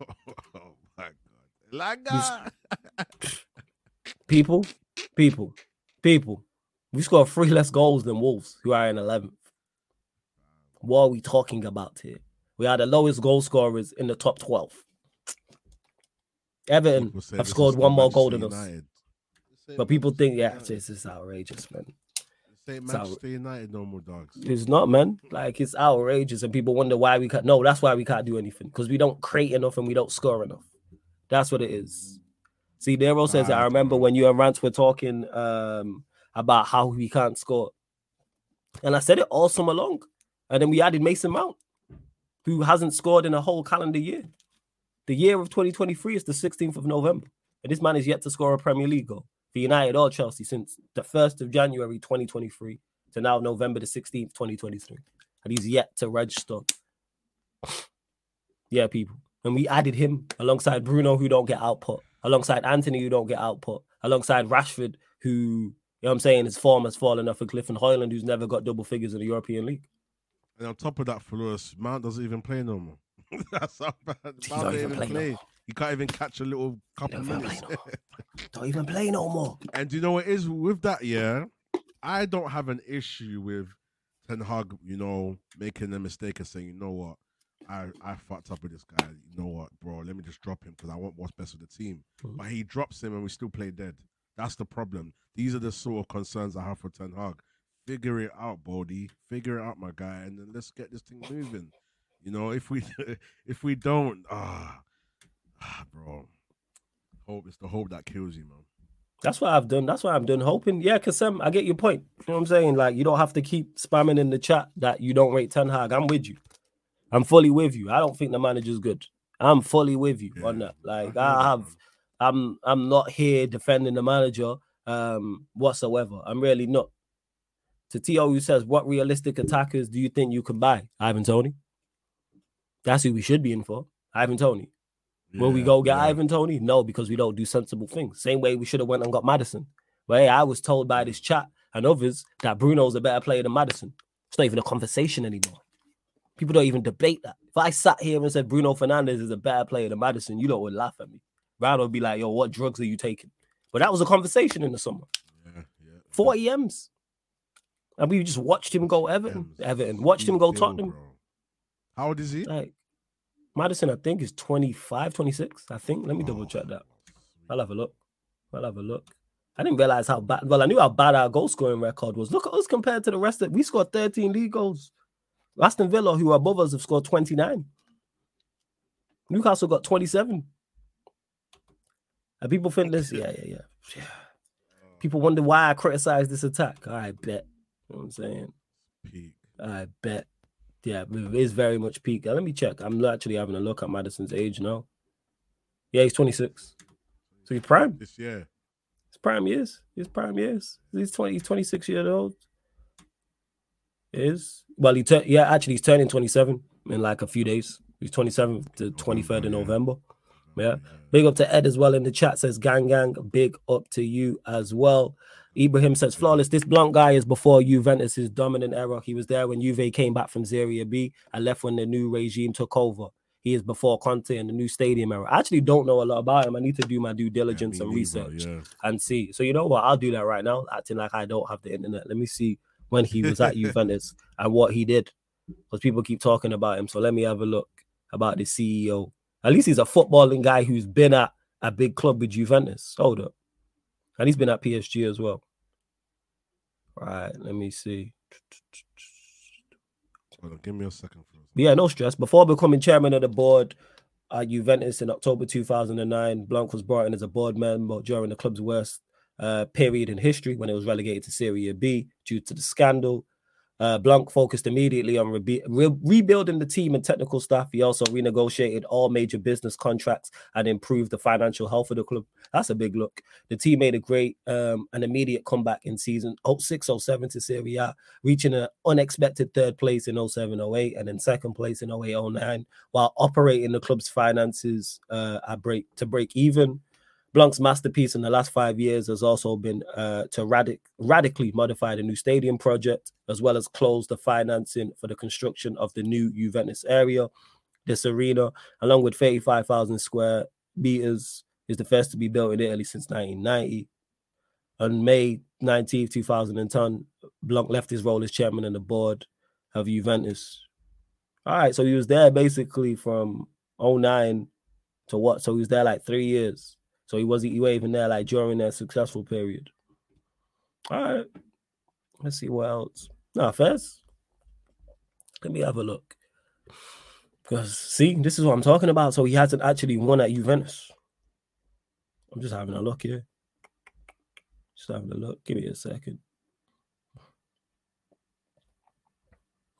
oh my god. Laga. People, people, people. We scored three less goals than Wolves, who are in 11th. What are we talking about here? We are the lowest goal scorers in the top 12. Everton have scored one more goal than us. But people think, yeah, this is outrageous, man. It's out- Manchester United no more dogs. It's not, man. Like it's outrageous, and people wonder why we can't. No, that's why we can't do anything because we don't create enough and we don't score enough. That's what it is. See, Nero says, I Mad, remember when you and Rance were talking um, about how we can't score, and I said it all summer long, and then we added Mason Mount, who hasn't scored in a whole calendar year. The year of 2023 is the 16th of November, and this man is yet to score a Premier League goal for United or Chelsea since the 1st of January 2023 to now November the 16th, 2023. And he's yet to register. yeah, people. And we added him alongside Bruno, who don't get output, alongside Antony, who don't get output, alongside Rashford, who, you know I'm saying, his form has fallen off, and Cliff and Højlund, who's never got double figures in the European League. And on top of that, for us, Mount doesn't even play no more. That's how bad. He Mount don't don't even even play no. He can't even catch a little couple don't even play minutes. no more. Don't even play no more. And do you know what it is with that? Yeah, I don't have an issue with Ten Hag, you know, making a mistake and saying, you know what, I I fucked up with this guy. You know what, bro? Let me just drop him because I want what's best for the team. Mhm. But he drops him and we still play dead. That's the problem. These are the sort of concerns I have for Ten Hag. Figure it out, Bodie. Figure it out, my guy, and then let's get this thing moving. You know, if we if we don't, ah, ah bro. Hope it's the hope that kills you, man. That's what I've done. That's what I'm doing. Hoping, yeah, because um, I get your point. You know what I'm saying? Like, you don't have to keep spamming in the chat that you don't rate Ten Hag. I'm with you. I'm fully with you. I don't think the manager's good. I'm fully with you on that. Like, hear I have. I'm, I'm not here defending the manager um whatsoever. I'm really not. To T.O. who says, what realistic attackers do you think you can buy? Ivan Toney. That's who we should be in for. Ivan Toney. Will we go get yeah. Ivan Toney? No, because we don't do sensible things. Same way we should have went and got Maddison. But hey, I was told by this chat and others that Bruno's a better player than Maddison. It's not even a conversation anymore. People don't even debate that. If I sat here and said Bruno Fernandes is a better player than Maddison, you lot would laugh at me. Brad would be like, yo, what drugs are you taking? But that was a conversation in the summer. Yeah, yeah. 40 M's. And we just watched him go Everton. M's. Everton. Watched him go Tottenham. bro. How old is he? Like Maddison, I think, is 25, 26. I think. Let me double oh, check Oh, that. I'll have a look. I'll have a look. I didn't realize how bad. Well, I knew how bad our goal scoring record was. Look at us compared to the rest of. We scored 13 league goals. Aston Villa, who are above us, have scored 29. Newcastle got 27. And people think this. Yeah, yeah, yeah. yeah. People wonder why I criticize this attack. I bet. You know what I'm saying? Peak. I bet. Yeah, it is very much peak. Let me check. I'm actually having a look at Maddison's age now. Yeah, he's 26. So he's prime. This year. His prime years. His prime years. He's 20, he's 26 years old. Is well, he tur- yeah, actually he's turning 27 in like a few days. He's 27 to 23rd of mm-hmm, yeah. November. Yeah. Big up to Ed as well in the chat says gang gang. Big up to you as well. Ibrahim says flawless. This Blanc guy is before Juventus's dominant era. He was there when Juve came back from Serie B and left when the new regime took over. He is before Conte and the new stadium era. I actually don't know a lot about him. I need to do my due diligence Yeah, and research Yeah. and see. So you know what? I'll do that right now, acting like I don't have the internet. Let me see when he was at Juventus and what he did, because people keep talking about him. So let me have a look about the CEO. At least he's a footballing guy who's been at a big club with Juventus. Hold up, and he's been at PSG as well. Right. Let me see. Hold on, give me a second. Yeah, no stress. Before becoming chairman of the board at Juventus in October 2009, Blanc was brought in as a board member during the club's worst uh, period in history when it was relegated to Serie B due to the scandal. Uh, Blanc focused immediately on re- rebuilding the team and technical staff. He also renegotiated all major business contracts and improved the financial health of the club. That's a big look. The team made a great um, an immediate comeback in season 06 07 to Serie A, reaching an unexpected third place in 07 08 and then second place in 08 09, while operating the club's finances uh, at break to break even. Blanc's masterpiece in the last five years has also been uh, to radic- radically modify the new stadium project, as well as close the financing for the construction of the new Juventus area. This arena, along with 35,000 square meters, is the first to be built in Italy since 1990. on May 19th, 2010, Blanc left his role as chairman and the board of Juventus. All right, so he was there basically from 09 to what? So he was there like three years. So he wasn't he even there like during that successful period. All right. Let's see what else. No, first. Let me have a look. Because see, this is what I'm talking about. So he hasn't actually won at Juventus. I'm just having a look here. Just having a look. Give me a second.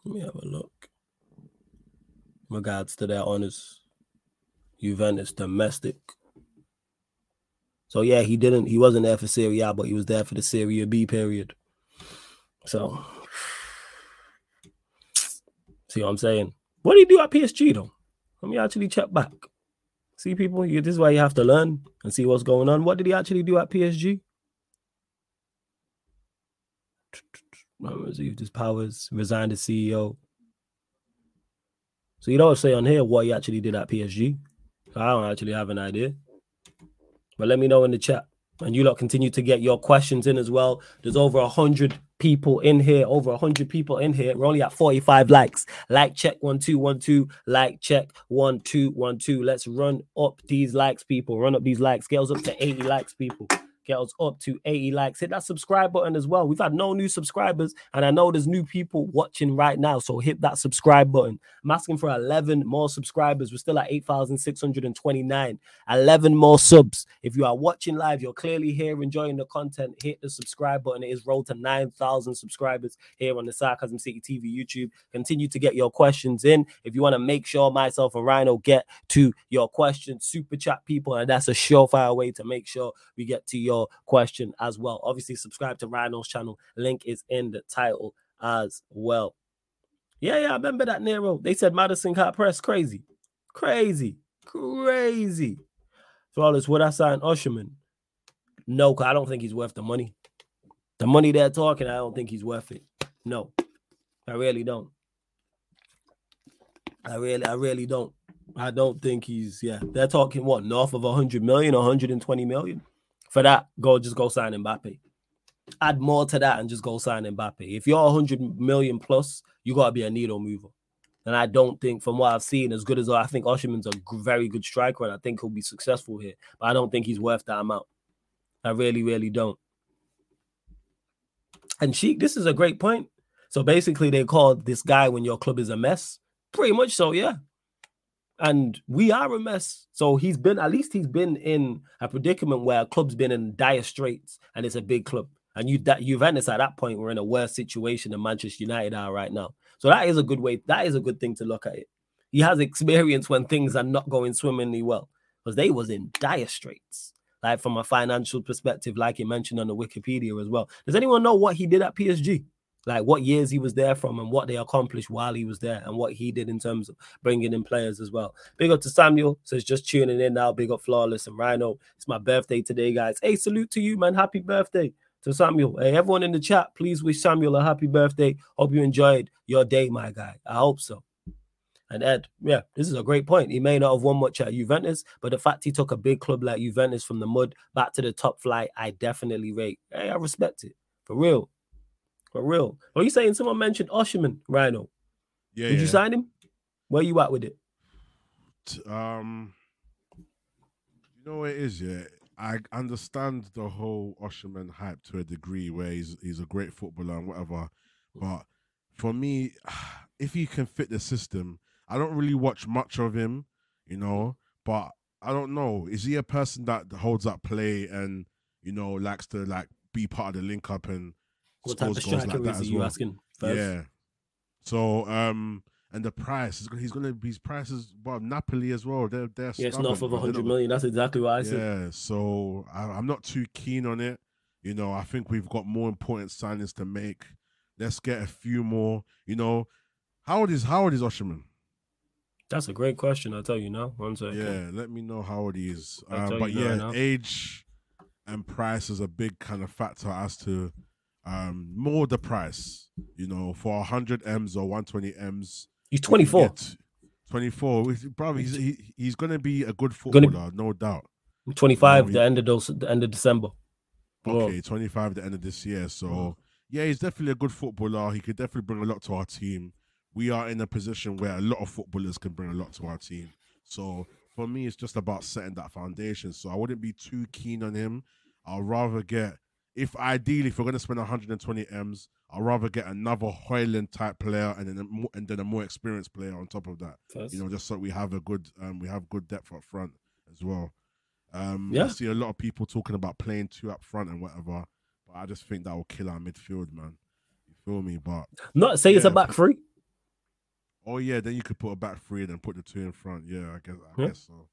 Let me have a look. In regards to their honors, Juventus domestic. So yeah, he didn't. He wasn't there for Serie A, but he was there for the Serie B period. So, see what I'm saying? What did he do at PSG though? Let me actually check back. See, people, you, this is why you have to learn and see what's going on. What did he actually do at PSG? Received his powers, resigned as CEO. So you don't say on here what he actually did at PSG. I don't actually have an idea. But let me know in the chat. And you lot continue to get your questions in as well. There's over a hundred people in here, over a hundred people in here. We're only at 45 likes. Like check one two one two. Like check one two one two. Let's run up these likes, people. Run up these likes. Scales up to 80 likes, people get us up to 80 likes. Hit that subscribe button as well. We've had no new subscribers, and I know there's new people watching right now. So hit that subscribe button. I'm asking for 11 more subscribers. We're still at 8,629. 11 more subs. If you are watching live, you're clearly here enjoying the content. Hit the subscribe button. It is rolled to 9,000 subscribers here on the Sarcasm City TV YouTube. Continue to get your questions in. If you want to make sure myself and Rhino get to your questions, super chat people, and that's a surefire way to make sure we get to your your question as well. Obviously, subscribe to Rhino's channel. Link is in the title as well. Yeah, yeah, I remember that Nero. They said Maddison can't press. Crazy. Crazy. Crazy. Flawless, would I sign Osimhen? No, I don't think he's worth the money. The money they're talking, I don't think he's worth it. No, I really don't. I really, I really don't. I don't think he's, yeah. They're talking what, north of 100 million, 120 million? For that, go just go sign Mbappe. Add more to that and just go sign Mbappe. If you're 100 million plus, you got to be a needle mover. And I don't think, from what I've seen, as good as I think Osimhen's a very good striker, and I think he'll be successful here. But I don't think he's worth that amount. I really, really don't. And Sheik, this is a great point. So basically, they call this guy when your club is a mess. Pretty much so, yeah and we are a mess. So he's been at least he's been in a predicament where a club's been in dire straits, and it's a big club. And you that Juventus at that point were in a worse situation than Manchester United are right now. So that is a good way. That is a good thing to look at it. He has experience when things are not going swimmingly well, because they was in dire straits. Like from a financial perspective, like you mentioned on the Wikipedia as well. Does anyone know what he did at PSG? Like what years he was there from and what they accomplished while he was there and what he did in terms of bringing in players as well. Big up to Samuel, So says just tuning in now. Big up Flawless and Rhino. It's my birthday today, guys. Hey, salute to you, man. Happy birthday to Samuel. Hey, everyone in the chat, please wish Samuel a happy birthday. Hope you enjoyed your day, my guy. I hope so. And Ed, yeah, this is a great point. He may not have won much at Juventus, but the fact he took a big club like Juventus from the mud back to the top flight, I definitely rate. Hey, I respect it. For real. For real. Are you saying someone mentioned Osimhen Rhino? Yeah. Did yeah. you sign him? Where you at with it? Um, you know what it is, yeah. I understand the whole Osimhen hype to a degree, where he's he's a great footballer and whatever. But for me, if he can fit the system, I don't really watch much of him, you know. But I don't know. Is he a person that holds up play and you know likes to like be part of the link up and what type of striker like is you well. asking? First? Yeah. So um and the price he's gonna be his prices well Napoli as well. They're they're yeah, it's north of hundred million. That's exactly what I said. Yeah, so I, I'm not too keen on it. You know, I think we've got more important signings to make. Let's get a few more. You know, how old is how old is Osimhen? That's a great question. I'll tell you now. One second. Yeah, let me know how old he is. Um, but yeah, age and price is a big kind of factor as to um, more the price. You know, for 100 M's or 120 M's. He's 24. 24. Bro, he's he, he's gonna be a good footballer, gonna, no doubt. 25 you know, the end of those, the end of December. Okay, 25 the end of this year. So, yeah, he's definitely a good footballer. He could definitely bring a lot to our team. We are in a position where a lot of footballers can bring a lot to our team. So, for me, it's just about setting that foundation. So, I wouldn't be too keen on him. I'll rather get, if ideally, if we're going to spend 120 M's, i'd rather get another Højlund type player and then a more, and then a more experienced player on top of that. First. You know, just so we have a good, um, we have good depth up front as well. Um, Yeah. I see a lot of people talking about playing two up front and whatever, but I just think that will kill our midfield, man. You feel me? But Not say it's a back three. oh yeah, then you could put a back three and then put the two in front. Yeah, I guess, I Yeah. guess so.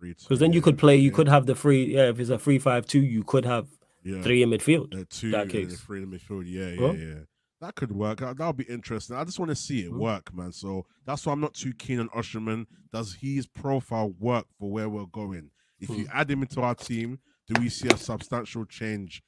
Because then you could play, you yeah, could have the free, yeah, if it's a three five two, you could have yeah. three in midfield. Uh, two that case. three in the midfield. Yeah, yeah, Huh? yeah. That could work. That would be interesting. I just want to see it Hmm. work, man. So that's why I'm not too keen on Osimhen. Does his profile work for where we're going? If you Hmm. add him into our team, do we see a substantial change,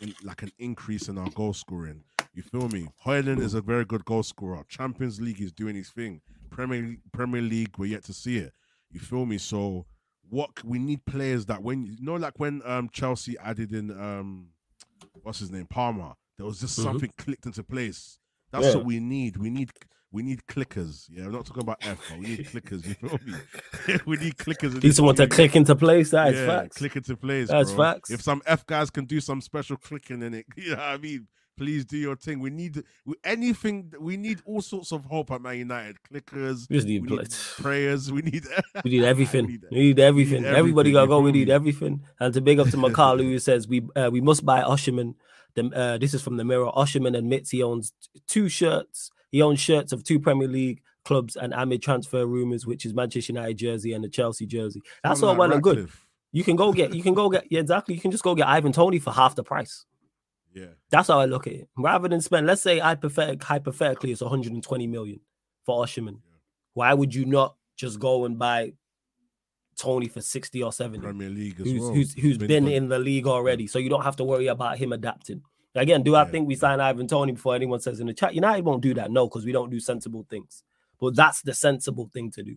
in like an increase in our goal scoring? You feel me? Højlund is a very good goal scorer. Champions League is doing his thing. Premier Premier League, we're yet to see it. You feel me? So what we need players that when you know, like when um Chelsea added in um what's his name Palmer, there was just Mhm. something clicked into place. That's Yeah. what we need. We need we need clickers. Yeah, I'm not talking about F, but we need clickers. You feel me? we need clickers. Need someone to click into place. That is yeah, facts. click into place. That's bro. facts. If some F guys can do some special clicking in it, you know what I mean? Please do your thing. We need we, anything. We need all sorts of hope at Man United. Clickers. We just need we need prayers. We need. We need everything. We need- We need everything. Everybody gotta go. We need everything. And to big up to Makalu who says we uh, we must buy Osimhen. The, uh, this is from the Mirror. Osimhen admits he owns two shirts. He owns shirts of two Premier League clubs and amid transfer rumors, which is Manchester United jersey and the Chelsea jersey. That's Sound all like well and good. You can go get. You can go get. Yeah, exactly. You can just go get Ivan Toney for half the price. Yeah. That's how I look at it. Rather than spend, let's say hypothetic, hypothetically, it's 120 million for Osimhen. Why would you not just go and buy Toney for 60 or 70? Premier League as who's well. who's who's Been been in the league already, so you don't have to worry about him adapting. Again, do I Yeah. think we sign Ivan Toney before anyone says in the chat? United won't do that, no, because we don't do sensible things. But that's the sensible thing to do.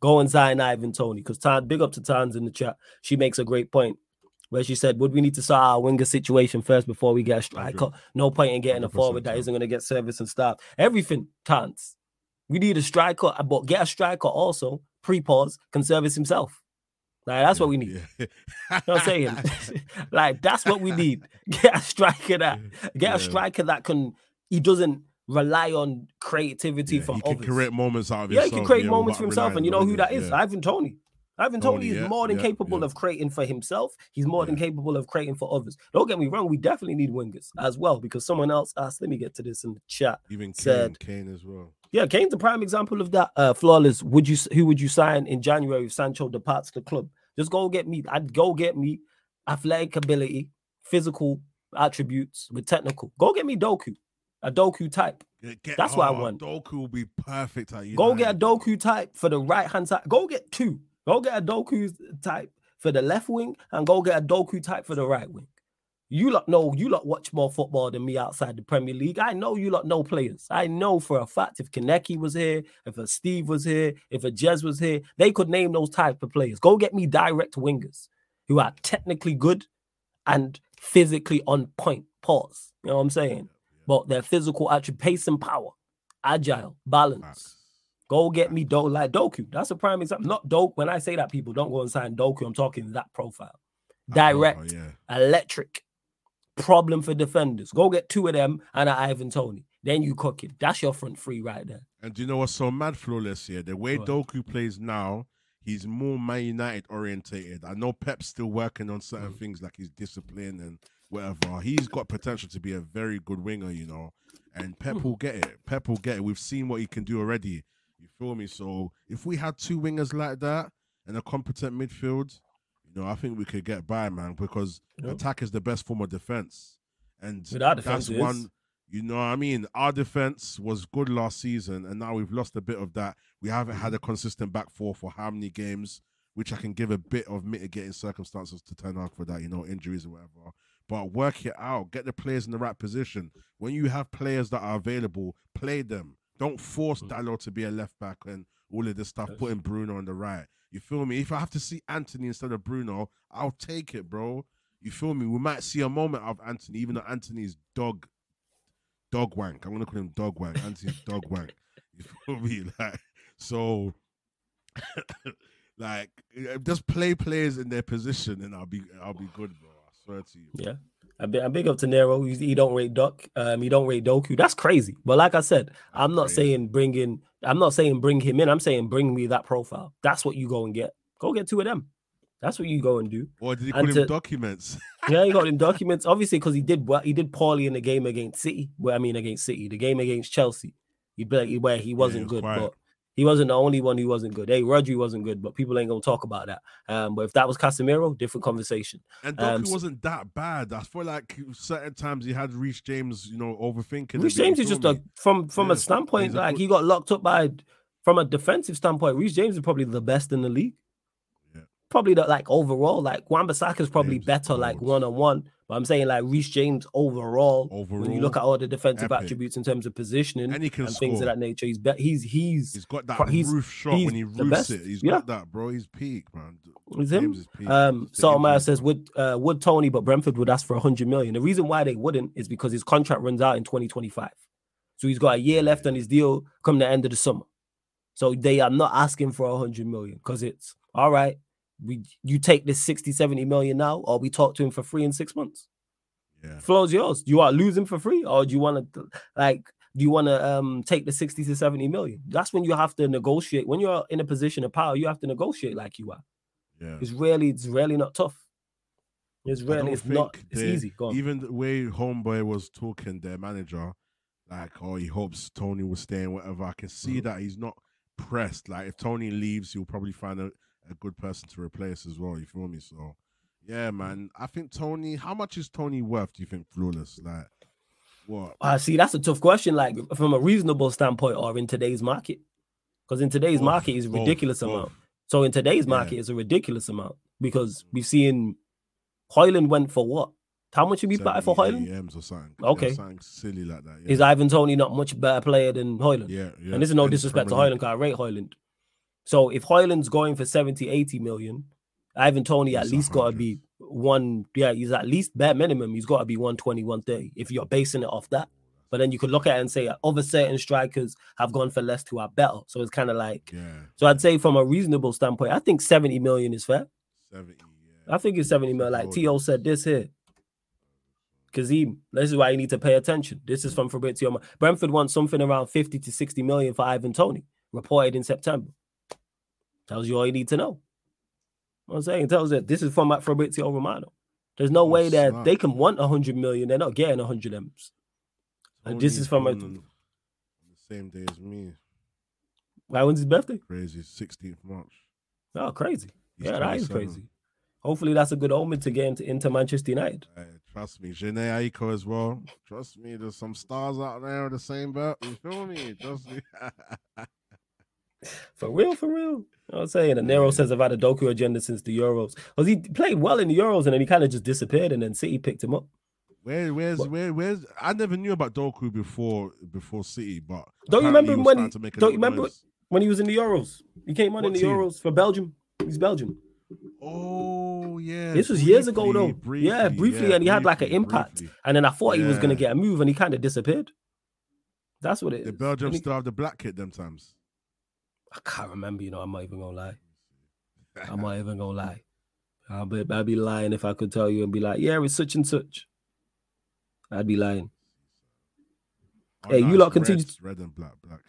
Go and sign Ivan Toney. Because Tan, big up to Tans in the chat. She makes a great point where she said, Would we need to sort our winger situation first before we get a striker? No point in getting a 100% forward that isn't going to get service and start. Everything, Tans. We need a striker, but get a striker also, pre pause, can service himself. Like, that's what we need. Yeah. You know what I'm saying? like that's what we need. Get a striker that get Yeah. a striker that can he doesn't rely on creativity Yeah, from he can others. create moments out of yeah, himself. he can create yeah, moments for himself, and you know who that is? Ivan Toney. Ivan Toney, is yeah, more than yeah, capable yeah. of creating for himself. He's more than capable of creating for others. Don't get me wrong, we definitely need wingers as well because someone else asked. Let me get to this in the chat. Even Kane, said- Kane as well. Yeah, Kane's a prime example of that. Uh, flawless. Would you who would you sign in January if Sancho departs the club? Just go get me. I'd go get me athletic ability, physical attributes with technical. Go get me Doku, a Doku type. Get, That's what I oh, want. Doku will be perfect Go get a Doku type for the right hand side. Go get two. Go get a Doku type for the left wing and go get a Doku type for the right wing. You lot know, you lot watch more football than me outside the Premier League. I know you lot know players. I know for a fact if Kaneki was here, if a Steve was here, if a Jez was here, they could name those type of players. Go get me direct wingers who are technically good and physically on point. Pause. You know what I'm saying? But their physical attribute, pace and power, agile, balance. Go get me Do like Doku. That's a prime example. Not Doku. When I say that, people don't go and sign Doku. I'm talking that profile. Direct, profile, yeah. electric, problem for defenders. Go get two of them and an Ivan Toney. Then you cook it. That's your front three right there. And do you know what's so mad, flawless here? The way? Doku plays now, he's more Man United orientated. I know Pep's still working on Mm. certain things like his discipline and whatever. He's got potential to be a very good winger, you know. And Pep Mm. will get it. Pep will get it. We've seen what he can do already. You feel me? So if we had two wingers like that and a competent midfield, you know, I think we could get by, man, because Yeah. attack is the best form of defense. And defense, that's it one you know what I mean? Our defense was good last season, and now we've lost a bit of that. We haven't had a consistent back four for how many games, which I can give a bit of mitigating circumstances to Ten Hag for that, you know, injuries or whatever. But work it out, get the players in the right position. When you have players that are available, play them. Don't force Mm. Dalot to be a left back and all of this stuff, Yes. putting Bruno on the right. You feel me? If I have to see Antony instead of Bruno, I'll take it, bro. You feel me? We might see a moment of Antony, even though Antony's dog, dog wank. I'm gonna call him dog wank. Antony's dog wank. You feel me? Like so, like just play players in their position, and I'll be I'll be good, bro. I swear to you. Yeah. I big, I'm big up to Nero. He, he don't rate Duck. Um, he don't rate Doku. That's crazy. But like I said, I'm not crazy. saying bring in. I'm not saying bring him in. I'm saying bring me that profile. That's what you go and get. Go get two of them. That's what you go and do. Or did he And call him to- documents? Yeah, he got in documents. Obviously, because he did well, he did poorly in the game against City. Well, I mean against City, the game against Chelsea. He'd be like where he wasn't was good, quiet. but he wasn't the only one who wasn't good. Hey, Rodri wasn't good, but people ain't gonna talk about that. Um, but if that was Casemiro, different conversation. And Doku Um, wasn't that bad. I feel like certain times he had Reece James, you know, overthinking. Reece James is just a from from Yeah, a standpoint a like he got locked up by from a defensive standpoint. Reece James is probably the best in the league. Yeah. Probably the like overall, like Wan is probably James better like one on one. But I'm saying like Reece James overall, overall when you look at all the defensive epic. attributes in terms of positioning And and things of that nature, he's be- he's he's He's got that he's- roof shot he's when he roofs it. He's Yeah. got that, bro. He's peak, man. It's him. Is peak. Um, Sotomayor says bro. would uh, would Toney, but Brentford would ask for 100 million. The reason why they wouldn't is because his contract runs out in 2025, so he's got a year left on his deal come the end of the summer. So they are not asking for 100 million because it's all right. We you take this 60, 70 million now, or we talk to him for free in six months. Yeah. Flow's yours. Do you want to lose him for free, or do you want to like? Do you want to um take the 60 to 70 million? That's when you have to negotiate. When you're in a position of power, you have to negotiate like you are. Yeah. It's really, it's really not tough. It's really, it's not. It's they- easy. Go on. Even the way Homeboy was talking, their manager, like, oh, he hopes Toney will stay and whatever. I can see Mm-hmm. that he's not pressed. Like, if Toney leaves, he'll probably find a, a good person to replace as well. You feel me? So, yeah, man. I think Toney. How much is Toney worth? Do you think flawless? Like, what? Uh, see, that's a tough question. Like from a reasonable standpoint, or in today's market, because in today's Both, market is both, ridiculous both. amount. So in today's Yeah. market, it's a ridiculous amount because we've seen Højlund went for what? How much did we buy for 70 Højlund? AMs or something. Okay. Yeah, something silly like that. Yeah. Is Ivan Toney not much better player than Højlund? yeah, yeah. And this is no And disrespect to Højlund, because I rate Højlund. So if Højlund's going for 70, 80 million, Ivan Toney at least got to be one. Yeah, he's at least bare minimum. He's got to be 120, 130 if you're basing it off that. But then you could look at it and say other certain strikers have gone for less who are better. So it's kind of like, Yeah, so I'd say from a reasonable standpoint, I think 70 million is fair. 70. Yeah. I think it's 70 million. Like. T.O. said this here. Kazim, this is why you need to pay attention. This is from Fabrizio. Brentford wants something around 50 to 60 million for Ivan Toney, reported in September. Tells you all you need to know. What I'm saying tells it this is from Fabrizio Romano. There's no Oh, way that snap. they can want 100 million. They're not getting 100 M's. And this is from a- the same day as me. Why when's his birthday? Crazy, 16th March. Oh, crazy. He's yeah, that is crazy. Hopefully that's a good omen to get into, into Manchester United. Trust me, Janae Aiko as well. Trust me, there's some stars out there with the same belt. You feel me? Trust me. For real, for real. What I'm saying? And Nero Yeah. says I've had a Doku agenda since the Euros. Because he played well in the Euros and then he kind of just disappeared and then City picked him up. Where, where's, What? where, where's? I never knew about Doku before, before City, but Don't you remember when he- to make don't you remember noise. When he was in the Euros, he came on in the team? Euros for Belgium. He's Belgium. Oh yeah, This was years ago, briefly, though. Yeah, briefly, yeah, and he had, like, an impact. briefly. And then I thought he was going to get a move and he kind of disappeared. That's what it is. The Belgium he- still have the black kit them times. I can't remember, you know, I'm not even to lie. I'm not even to lie. I'll be, I'd be lying if I could tell you and be like, yeah, it's such and such. I'd be lying. Oh, Hey, no, you lot continue- red, red and black, black.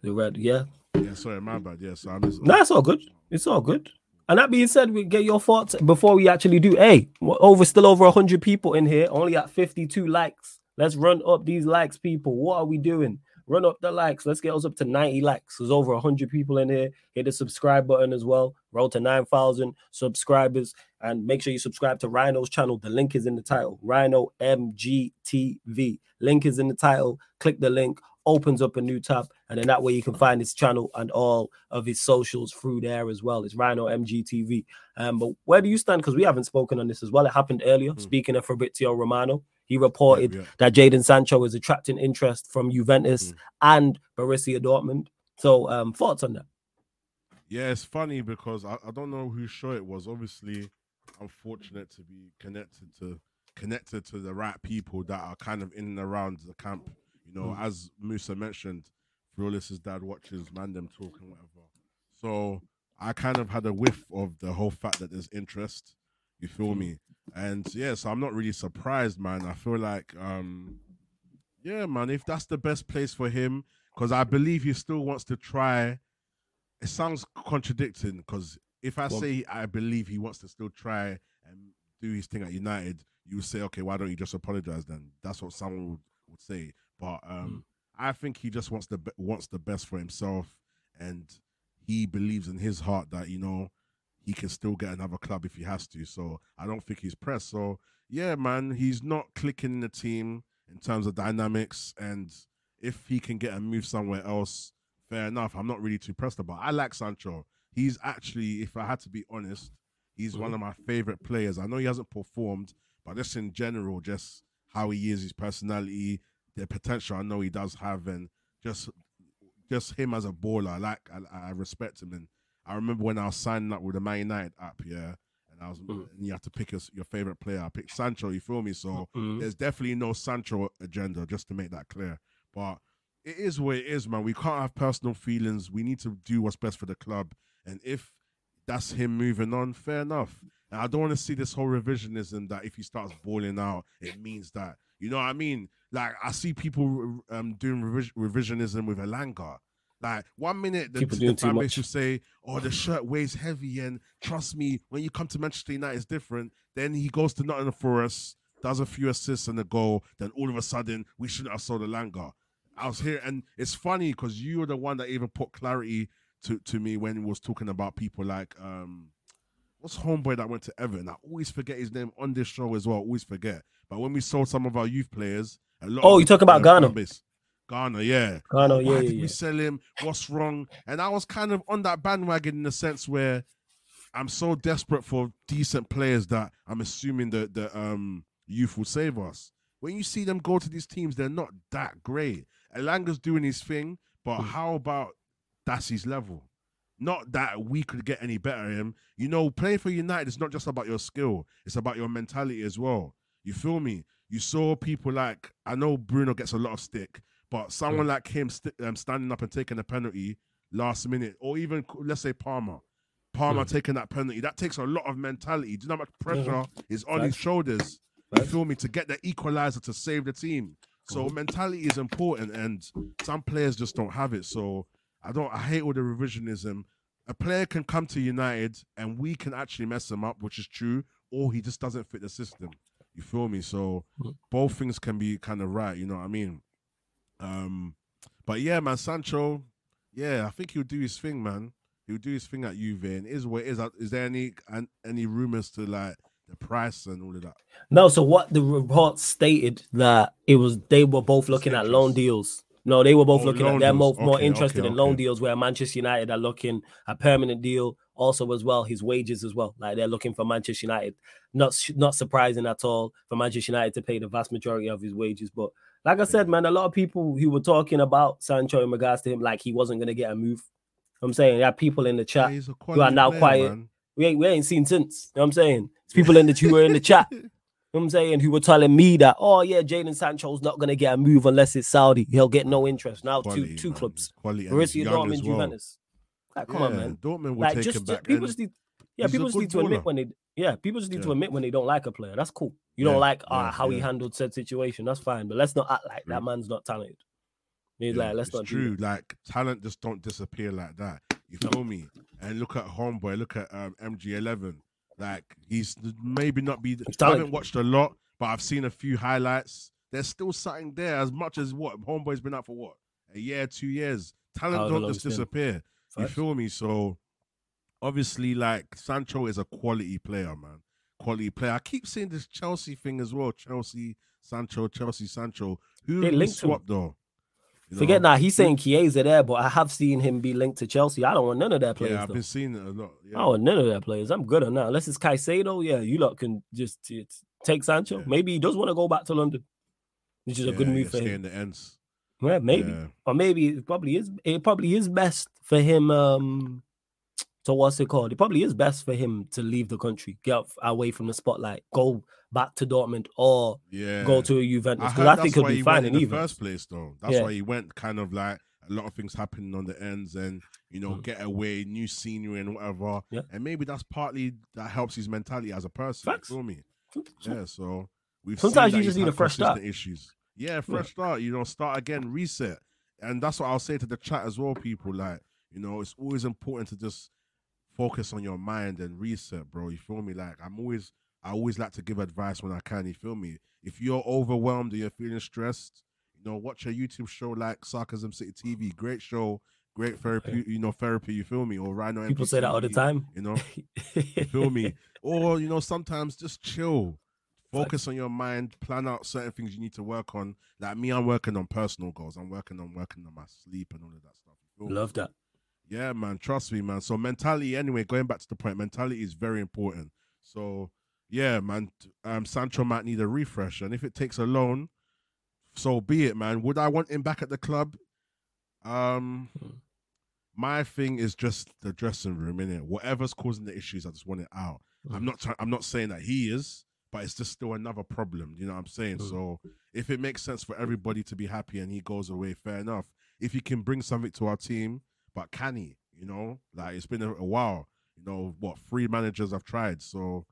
The red, yeah. Yeah, sorry, my bad. Yeah, so I'm just. No, it's all good. It's all good. And that being said, we get your thoughts before we actually do. Hey, over still over 100 people in here, only at 52 likes. Let's run up these likes, people. What are we doing? Run up the likes. Let's get us up to 90 likes. There's over 100 people in here. Hit the subscribe button as well. Roll to 9,000 subscribers. And make sure you subscribe to Rhino's channel. The link is in the title. Rhino MGTV. Link is in the title. Click the link. Opens up a new tab. And then that way you can find his channel and all of his socials through there as well. It's Rhino MGTV. Um, but where do you stand? Because we haven't spoken on this as well. It happened earlier. Hmm. Speaking of Fabrizio Romano, he reported yeah. that Jadon Sancho is attracting interest from Juventus Mm. and Borussia Dortmund. So, um, thoughts on that? Yeah, it's funny because I, I don't know whose show it was. Obviously, I'm fortunate to be connected to connected to the right people that are kind of in and around the camp. You know, mm. as Musa mentioned, Flawless's dad watches Mandem talk and whatever. So I kind of had a whiff of the whole fact that there's interest. You feel me? And yeah, so I'm not really surprised, man. I feel like, um, yeah, man, if that's the best place for him, because I believe he still wants to try. It sounds contradicting because if I well, say I believe he wants to still try and do his thing at United, you say, okay, why don't you just apologize then? That's what someone would, would say. But um, mm. I think he just wants the wants the best for himself, and he believes in his heart that you know he can still get another club if he has to. So I don't think he's pressed. So yeah, man, he's not clicking the team in terms of dynamics, and if he can get a move somewhere else, fair enough. I'm not really too pressed about. I like Sancho. He's actually, if I had to be honest, he's mm-hmm. one of my favorite players. I know he hasn't performed, but just in general, just how he is, his personality, the potential I know he does have, and just just him as a baller. I like I, I respect him, and I remember when I was signing up with the Man United app, yeah, and I was mm. and you have to pick your, your favorite player. I picked Sancho. You feel me? So mm. there's definitely no Sancho agenda, just to make that clear. But it is what it is, man. We can't have personal feelings. We need to do what's best for the club, and if that's him moving on, fair enough. And I don't want to see this whole revisionism that if he starts balling out, it means that you know what I mean. Like I see people um doing revis- revisionism with Elanga. Like one minute the, the fan base will say, "Oh, the shirt weighs heavy," and trust me, when you come to Manchester United, it's different. Then he goes to Nottingham Forest, does a few assists and a goal. Then all of a sudden, we shouldn't have sold Elanga. I was here, and it's funny because you were the one that even put clarity to to me when he was talking about people like um what's homeboy that went to Everton? I always forget his name on this show as well. Always forget. But when we saw some of our youth players, a lot. Oh, you talking about Garner? Garner, yeah. Garner, oh, yeah. Why did yeah. we sell him? What's wrong? And I was kind of on that bandwagon in the sense where I'm so desperate for decent players that I'm assuming that the um youth will save us. When you see them go to these teams, they're not that great. Elanga's doing his thing, but mm. how about that's his level? Not that we could get any better him. You know, playing for United is not just about your skill; it's about your mentality as well. You feel me? You saw people like I know Bruno gets a lot of stick, but someone mm. like him st- um, standing up and taking a penalty last minute, or even let's say Palmer, Palmer mm. taking that penalty, that takes a lot of mentality. Do you know how much pressure is on his shoulders? You feel me? To get the equalizer to save the team. So mm-hmm. mentality is important, and some players just don't have it. So I don't. I hate all the revisionism. A player can come to United, and we can actually mess him up, which is true, or he just doesn't fit the system. You feel me? So both things can be kind of right. You know what I mean? Um, but yeah, man, Sancho. Yeah, I think he'll do his thing, man. He'll do his thing at Juve, and is what is. Is there any any rumors to like the price and all of that? No. So what the report stated that it was they were both looking at loan deals. No, they were both oh, looking at. They're more, okay, more interested okay, in loan deals, where Manchester United are looking a permanent deal. Also, as well, his wages as well. Like they're looking for Manchester United. Not not surprising at all for Manchester United to pay the vast majority of his wages. But like I said, man, a lot of people who were talking about Sancho in regards to him, like he wasn't gonna get a move. I'm saying there are people in the chat yeah, who are now player, quiet. Man. We ain't we ain't seen since. You know what I'm saying? It's people in the who were in the chat. You know I'm saying who were telling me that, oh yeah, Jadon Sancho's not gonna get a move unless it's Saudi. He'll get no interest. Now quality, two two man. clubs. Quality Borussia Dortmund, well. Juventus. Like, come yeah, on, man. Dortmund will like, take just, him back. People just need, yeah, people just need to admit when they, yeah, people just need yeah. to admit when they don't like a player. That's cool. You don't like uh, how he handled said situation. That's fine, but let's not act like that man's not talented. He's like, let's not. True, like talent just don't disappear like that. You feel me? And look at Homeboy. Look at um, MG11. Like he's maybe not be. I haven't watched a lot, but I've seen a few highlights. There's still something there. As much as what Homeboy's been out for what a year, two years. Talent don't just disappear. You feel me? So obviously, like Sancho is a quality player, man. Quality player. I keep seeing this Chelsea thing as well. Chelsea, Sancho, Chelsea, Sancho. Who they linked swap though? You Forget that he's saying Chiesa there, but I have seen him be linked to Chelsea. I don't want none of their players. Yeah, I've though. been seeing it a lot. Yeah. I want none of their players. I'm good on that. Unless it's Caicedo, yeah, you lot can just take Sancho. Yeah. Maybe he does want to go back to London, which is yeah, a good move for him. the ends. Yeah, maybe. Or maybe it probably is it probably is best for him um So what's it called? It probably is best for him to leave the country, get away from the spotlight, go back to Dortmund, or Yeah. go to a Juventus. Because heard I, think he'll be he fine went in the first place, though. That's Yeah. why he went kind of like a lot of things happening on the ends, and you know, Mm. get away, new scenery and whatever. Yeah. And maybe that's partly that helps his mentality as a person. Facts. You me? Yeah. So we've Sometimes you just need a fresh start. Issues. Yeah, fresh start. You know, start again, reset, and that's what I'll say to the chat as well. People like, you know, it's always important to just focus on your mind and reset, bro. You feel me? Like I'm always, I always like to give advice when I can. You feel me? If you're overwhelmed or you're feeling stressed, you know, watch a YouTube show like Sarcasm City TV. Great show, great therapy. You know, therapy. You feel me? Or Rhino. People say that all the time. You know, you feel me? Or you know, sometimes just chill. Focus on your mind. Plan out certain things you need to work on. Like me, I'm working on personal goals. I'm working on working on my sleep and all of that stuff. You feel me? Love that. Yeah, man. Trust me, man. So mentality, anyway, going back to the point, mentality is very important. So yeah, man. Um, Sancho might need a refresh, and if it takes a loan, so be it, man. Would I want him back at the club? Um, Hmm. my thing is just the dressing room, innit? Whatever's causing the issues, I just want it out. I'm Mm. not. Try- I'm not saying that he is, but it's just still another problem. You know what I'm saying? Mm. So if it makes sense for everybody to be happy and he goes away, fair enough. If he can bring something to our team, but can he? You know, like it's been a, a while. You know what? Three managers have tried, so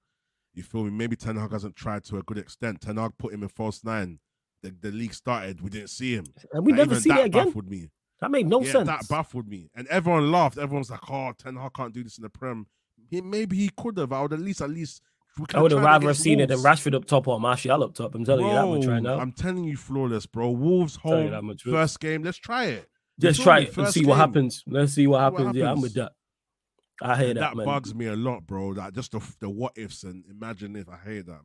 you feel me? Maybe Ten Hag hasn't tried to a good extent. Ten Hag put him in false nine. The, the league started. We didn't see him. And we Like, never see that again. Baffled me. That made no yeah, sense. that baffled me. And everyone laughed. Everyone's like, "Oh, Ten Hag can't do this in the Prem." He, maybe he could have. I would at least, at least. we I would have rather seen it than Rashford up top or Martial up top. I'm telling you that much right Bro, now. I'm telling you, flawless, bro. Wolves home first game. Let's try it. Just try it and see what happens. Let's see what See what happens. Yeah, I'm with happens. that. I hear that, that man. bugs me a lot, bro. That just the, the what ifs and imagine if. I hate that,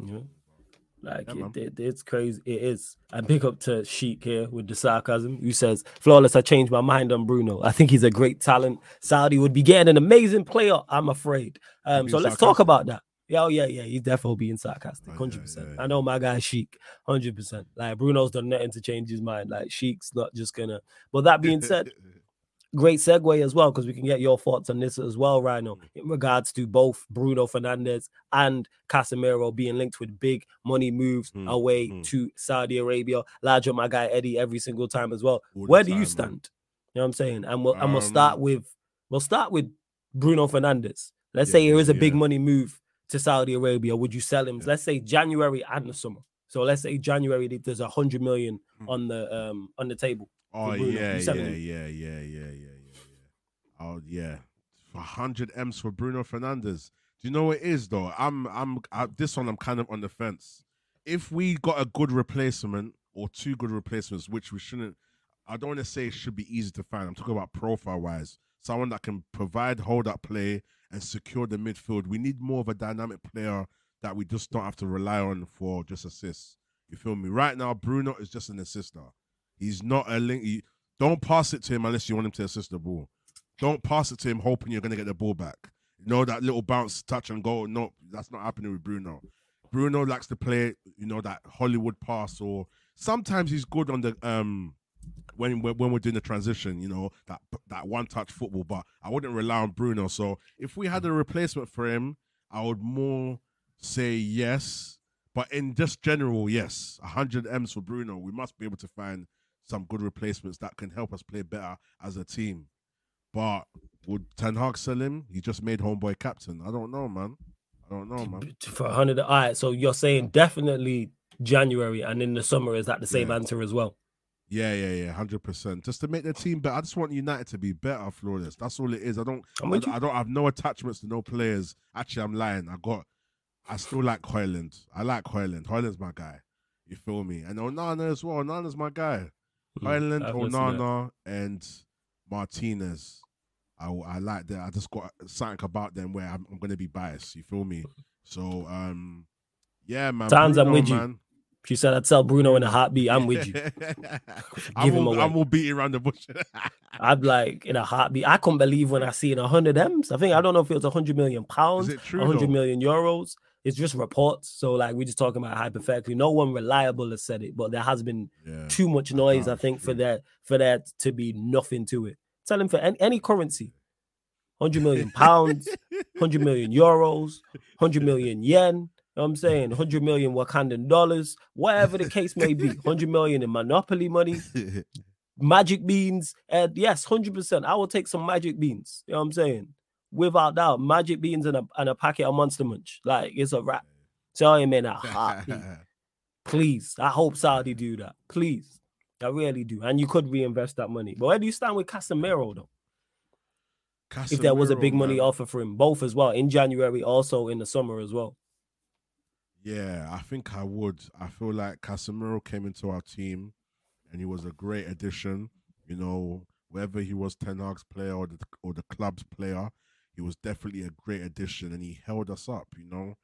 man. Yeah. Like Yeah, it, it- it's crazy. It is. And pick up to Sheik here with the sarcasm, who says, "Flawless, I changed my mind on Bruno. I think he's a great talent. Saudi would be getting an amazing player. I'm afraid. Um, so let's talk about that. Yeah, oh yeah, yeah. He's definitely being sarcastic, Oh, yeah, hundred percent. yeah, I know my guy Sheik, hundred percent. Like Bruno's done nothing to change his mind. Like Sheik's not just gonna. But that being said, great segue as well because we can get your thoughts on this as well, Rhino, in regards to both Bruno Fernandes and Casemiro being linked with big money moves Mm, away mm. to Saudi Arabia. Large on my guy Eddie every single time as well. All Where do time, you man. stand? You know what I'm saying? And we'll and we'll start Um, with we'll start with Bruno Fernandes. Let's Yeah, say there is a big yeah. money move to Saudi Arabia. Would you sell him? Yeah. Let's say January and the summer. So let's say January there's a hundred million Mm. on the um on the table. Oh yeah, yeah, yeah, yeah, yeah, yeah, yeah, yeah. Oh yeah, hundred m's for Bruno Fernandes. Do you know what it is though? I'm, I'm, I, this one I'm kind of on the fence. If we got a good replacement or two good replacements, which we shouldn't, I don't want to say it should be easy to find. I'm talking about profile wise, someone that can provide hold up play and secure the midfield. We need more of a dynamic player that we just don't have to rely on for just assists. You feel me? Right now, Bruno is just an assister. He's not a link. He, don't pass it to him unless you want him to assist the ball. Don't pass it to him hoping you're going to get the ball back. You know, that little bounce, touch and go. No, that's not happening with Bruno. Bruno likes to play, you know, that Hollywood pass or sometimes he's good on the um when when we're doing the transition, you know, that that one touch football, but I wouldn't rely on Bruno. So if we had a mm. replacement for him, I would more say yes. But in just general, yes, 100 M's for Bruno. We must be able to find some good replacements that can help us play better as a team. But would Ten Hag sell him? He just made homeboy captain. I don't know, man. I don't know, man. for 100 all right so you're saying definitely january and in the summer is that the same Yeah. answer as well Yeah, yeah, yeah, hundred percent. Just to make the team better. I just want United to be better, flawless. That's all it is. I don't, I. I don't have no attachments to no players. Actually, I'm lying. I got, I still like Højlund. I like Højlund. Højlund's my guy. You feel me? And Onana as well. Onana's my guy. Hmm, Højlund, I've listened to that. Onana, and Martinez. I, I like that. I just got something about them where I'm, I'm going to be biased. You feel me? So, um, yeah, man. Towns, I'm with you. She said i'd sell bruno in a heartbeat i'm with you Give him all, away. I'm all beating around the bush. i'm like in a heartbeat i couldn't believe when i seen 100 m's i think i don't know if it was 100 million pounds Is it true? 100 though? million euros it's just reports so like we're just talking about hypothetically no one reliable has said it but there has been Yeah. too much noise i think for that for that to be nothing to it tell him for any, any currency 100 million pounds, 100 million euros, 100 million yen. You know what I'm saying 100 million Wakandan dollars, whatever the case may be, 100 million in monopoly money, magic beans. And yes, 100%. I will take some magic beans. You know what I'm saying? Without doubt, magic beans and a, and a packet of Monster Munch. Like, it's a wrap. Tell him in a heartbeat. Please. I hope Saudi do that. Please. I really do. And you could reinvest that money. But where do you stand with Casemiro, though? Casemiro, if there was a big money man. offer for him, both as well, in January, also in the summer as well. Yeah, I think I would. I feel like Casemiro came into our team and he was a great addition. You know, whether he was Ten Hag's player or the, or the club's player, he was definitely a great addition and he held us up, you know.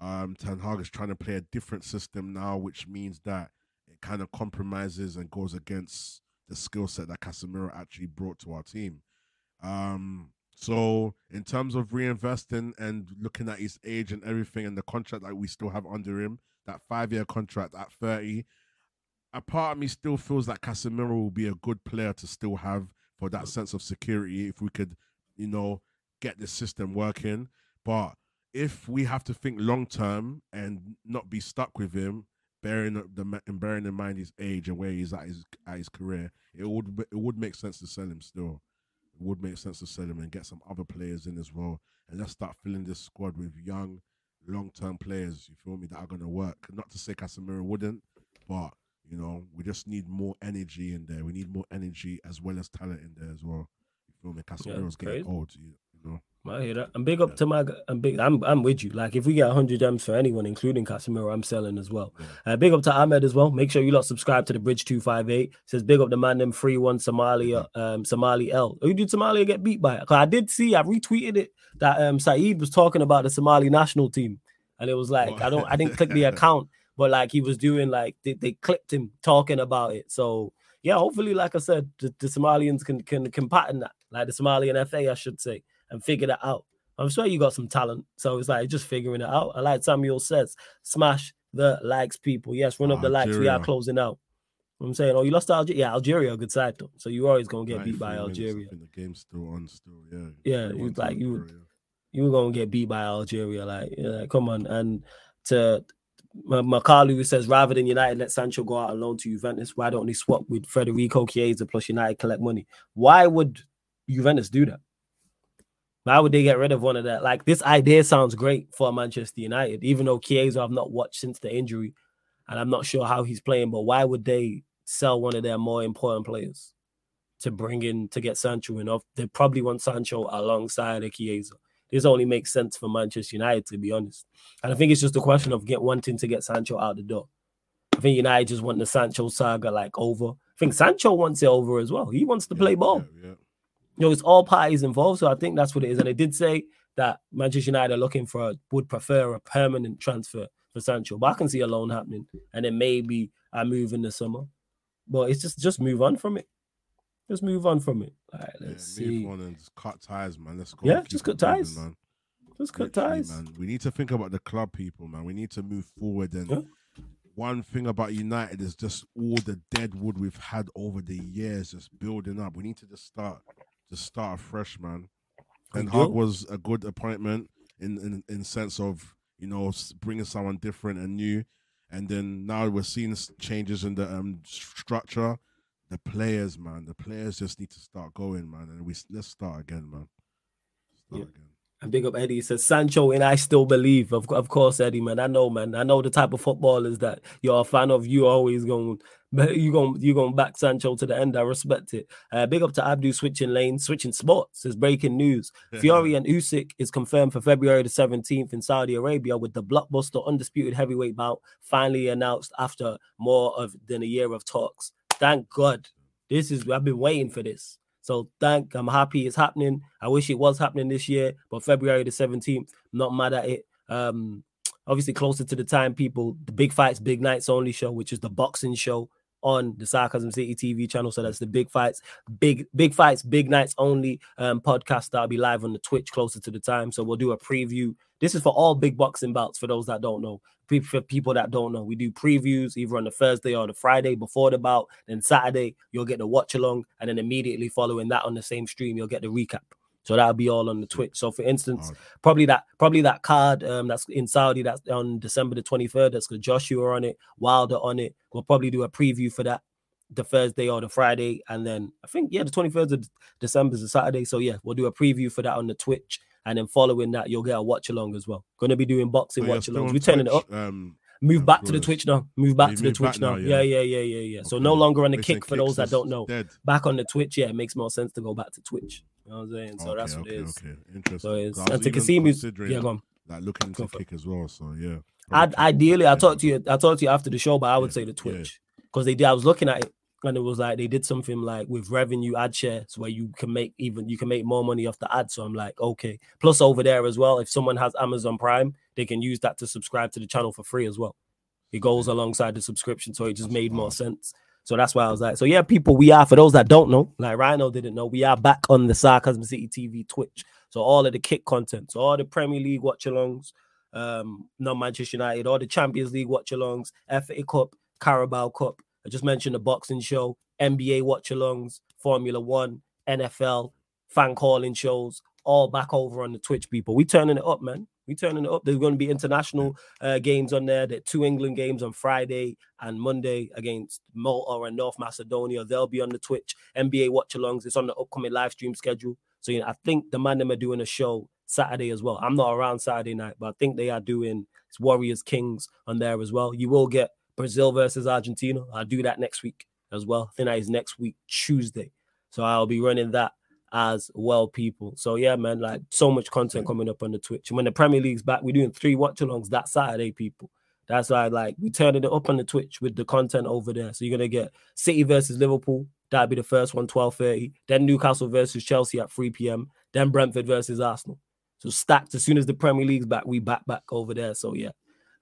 Um, Ten Hag is trying to play a different system now, which means that it kind of compromises and goes against the skill set that Casemiro actually brought to our team. Um, so in terms of reinvesting and looking at his age and everything and the contract that we still have under him, that five year contract at 30, a part of me still feels that Casemiro will be a good player to still have for that sense of security if we could, you know, get the system working. But if we have to think long term and not be stuck with him, bearing the and bearing in mind his age and where he's at his at his career, it would it would make sense to sell him still. It would make sense to sell him and get some other players in as well, and let's start filling this squad with young, long term players. You feel me that are gonna work. Not to say Casemiro wouldn't, but you know we just need more energy in there. We need more energy as well as talent in there as well. You feel me? Casemiro's yeah, getting old. You know. I hear that. I'm big up to my. I'm big. I'm. I'm with you. Like if we get 100 gems for anyone, including Casemiro, I'm selling as well. Uh, big up to Ahmed as well. Make sure you lot subscribe to the Bridge 258. says big up the man them free one Somalia. Um, Somali L. Who did Somalia get beat by? Cause I did see. I retweeted it that um Saeed was talking about the Somali national team, and it was like I don't. I didn't click the account, but like he was doing like they, they clipped him talking about it. So yeah, hopefully, like I said, the, the Somalians can can can pattern that, like the Somalian FA, I should say and figure that out. I'm sure you got some talent. So it's like just figuring it out. I like Samuel says, smash the likes, people. Yes, run up the likes. We are closing out. I'm saying, oh, you lost to Algeria. Yeah, Algeria, a good side though. So you're always gonna get beat by Algeria. the game's still on, still, yeah. Yeah, you like you, you were gonna get beat by Algeria. Like, yeah, come on. And to Makalu says, rather than United let Sancho go out alone to Juventus, why don't they swap with Federico Chiesa plus United collect money? Why would Juventus do that? Why would they get rid of one of that? Like this idea sounds great for Manchester United, even though Chiesa I've not watched since the injury, and I'm not sure how he's playing. But why would they sell one of their more important players to bring in to get Sancho in? Off they probably want Sancho alongside of Chiesa. This only makes sense for Manchester United, to be honest. And I think it's just a question of get wanting to get Sancho out the door. I think United just want the Sancho saga like over. I think Sancho wants it over as well. He wants to yeah, play ball. Yeah, yeah you know, it's all parties involved. So I think that's what it is. And they did say that Manchester United are looking for a, would prefer a permanent transfer for Sancho. But I can see a loan happening, and then maybe I move in the summer. But it's just just move on from it. Just move on from it. All right, let's yeah, see. Move on and just cut ties, man. Let's go. Yeah, just cut ties. Moving, man. Just cut Literally, ties, man. We need to think about the club people, man. We need to move forward and. One thing about United is just all the dead wood we've had over the years just building up. We need to just start to start fresh, man. Ten Hag was a good appointment in, in in sense of you know bringing someone different and new. And then now we're seeing changes in the um structure. The players, man, the players just need to start going, man. And we let's start again, man. Start yeah. again. And big up Eddie. He says Sancho and I still believe. Of, of course, Eddie, man. I know, man. I know the type of footballers that you're a fan of. You always going but you going you going back Sancho to the end. I respect it. Uh, big up to Abdu switching lanes, switching sports. Is breaking news. Fury and Usyk is confirmed for February the 17th in Saudi Arabia with the blockbuster undisputed heavyweight bout finally announced after more of than a year of talks. Thank God. This is I've been waiting for this. So thank I'm happy it's happening. I wish it was happening this year, but February the 17th, not mad at it. Um, obviously closer to the time, people, the big fights, big nights only show, which is the boxing show on the Sarcasm City TV channel. So that's the big fights, big big fights, big nights only um, podcast that'll be live on the Twitch closer to the time. So we'll do a preview. This is for all big boxing bouts. For those that don't know, for people that don't know, we do previews either on the Thursday or the Friday before the bout. Then Saturday you'll get the watch along, and then immediately following that on the same stream you'll get the recap. So that'll be all on the Twitch. So for instance, Hard. probably that probably that card um that's in Saudi that's on December the 23rd. That's got Joshua on it, Wilder on it. We'll probably do a preview for that the Thursday or the Friday. And then I think yeah, the 23rd of December is a Saturday. So yeah, we'll do a preview for that on the Twitch. And then following that, you'll get a watch along as well. Gonna be doing boxing So watch alongs. We're turning it up. Um, Move back to the Twitch now. Move back you to the Twitch now. Yeah, yeah. yeah, yeah, yeah, yeah. So no longer on the Listen, kick for those that don't know. Dead. Back on the Twitch, yeah, it makes more sense to go back to Twitch. You know what I'm saying? So okay, that's what okay, it is. Okay, interesting. So it's I was even considering, yeah, go on. like looking into it. kick as well. So yeah. I'd, ideally, I talked to you. I talked to you after the show, but I would Yeah, say the. Twitch because they did. I was looking at it and it was like they did something like with revenue ad shares where you can make even you can make more money off the ad. So I'm like, okay. Plus over there as well, if someone has Amazon Prime, they can use that to subscribe to the channel for free as well. It goes alongside the subscription, so it just That's made more sense. So that's why I was like, so yeah, people, we are for those that don't know, like Rhino didn't know, we are back on the Sarcasm City TV Twitch. So all of the kick content, so all the Premier League watch alongs, um, non Manchester United, all the Champions League watch alongs, FA Cup, Carabao Cup. I just mentioned the boxing show, NBA watch alongs, Formula One, NFL, fan calling shows, all back over on the Twitch. People, we turning it up, man. We turning it up. There's going to be international uh, games on there. There two England games on Friday and Monday against Malta and North Macedonia. They'll be on the Twitch. NBA watch alongs. It's on the upcoming live stream schedule. So you know, I think the man them are doing a show Saturday as well. I'm not around Saturday night, but I think they are doing it's Warriors Kings on there as well. You will get Brazil versus Argentina. I'll do that next week as well. I think that is next week, Tuesday. So I'll be running that as well, people. So yeah, man, like so much content coming up on the Twitch. And when the Premier League's back, we're doing three watch alongs that Saturday, people. That's why like we turning it up on the Twitch with the content over there. So you're gonna get City versus Liverpool. That'd be the first one, 12:30. Then Newcastle versus Chelsea at 3 p.m. Then Brentford versus Arsenal. So stacked as soon as the Premier League's back, we back back over there. So yeah.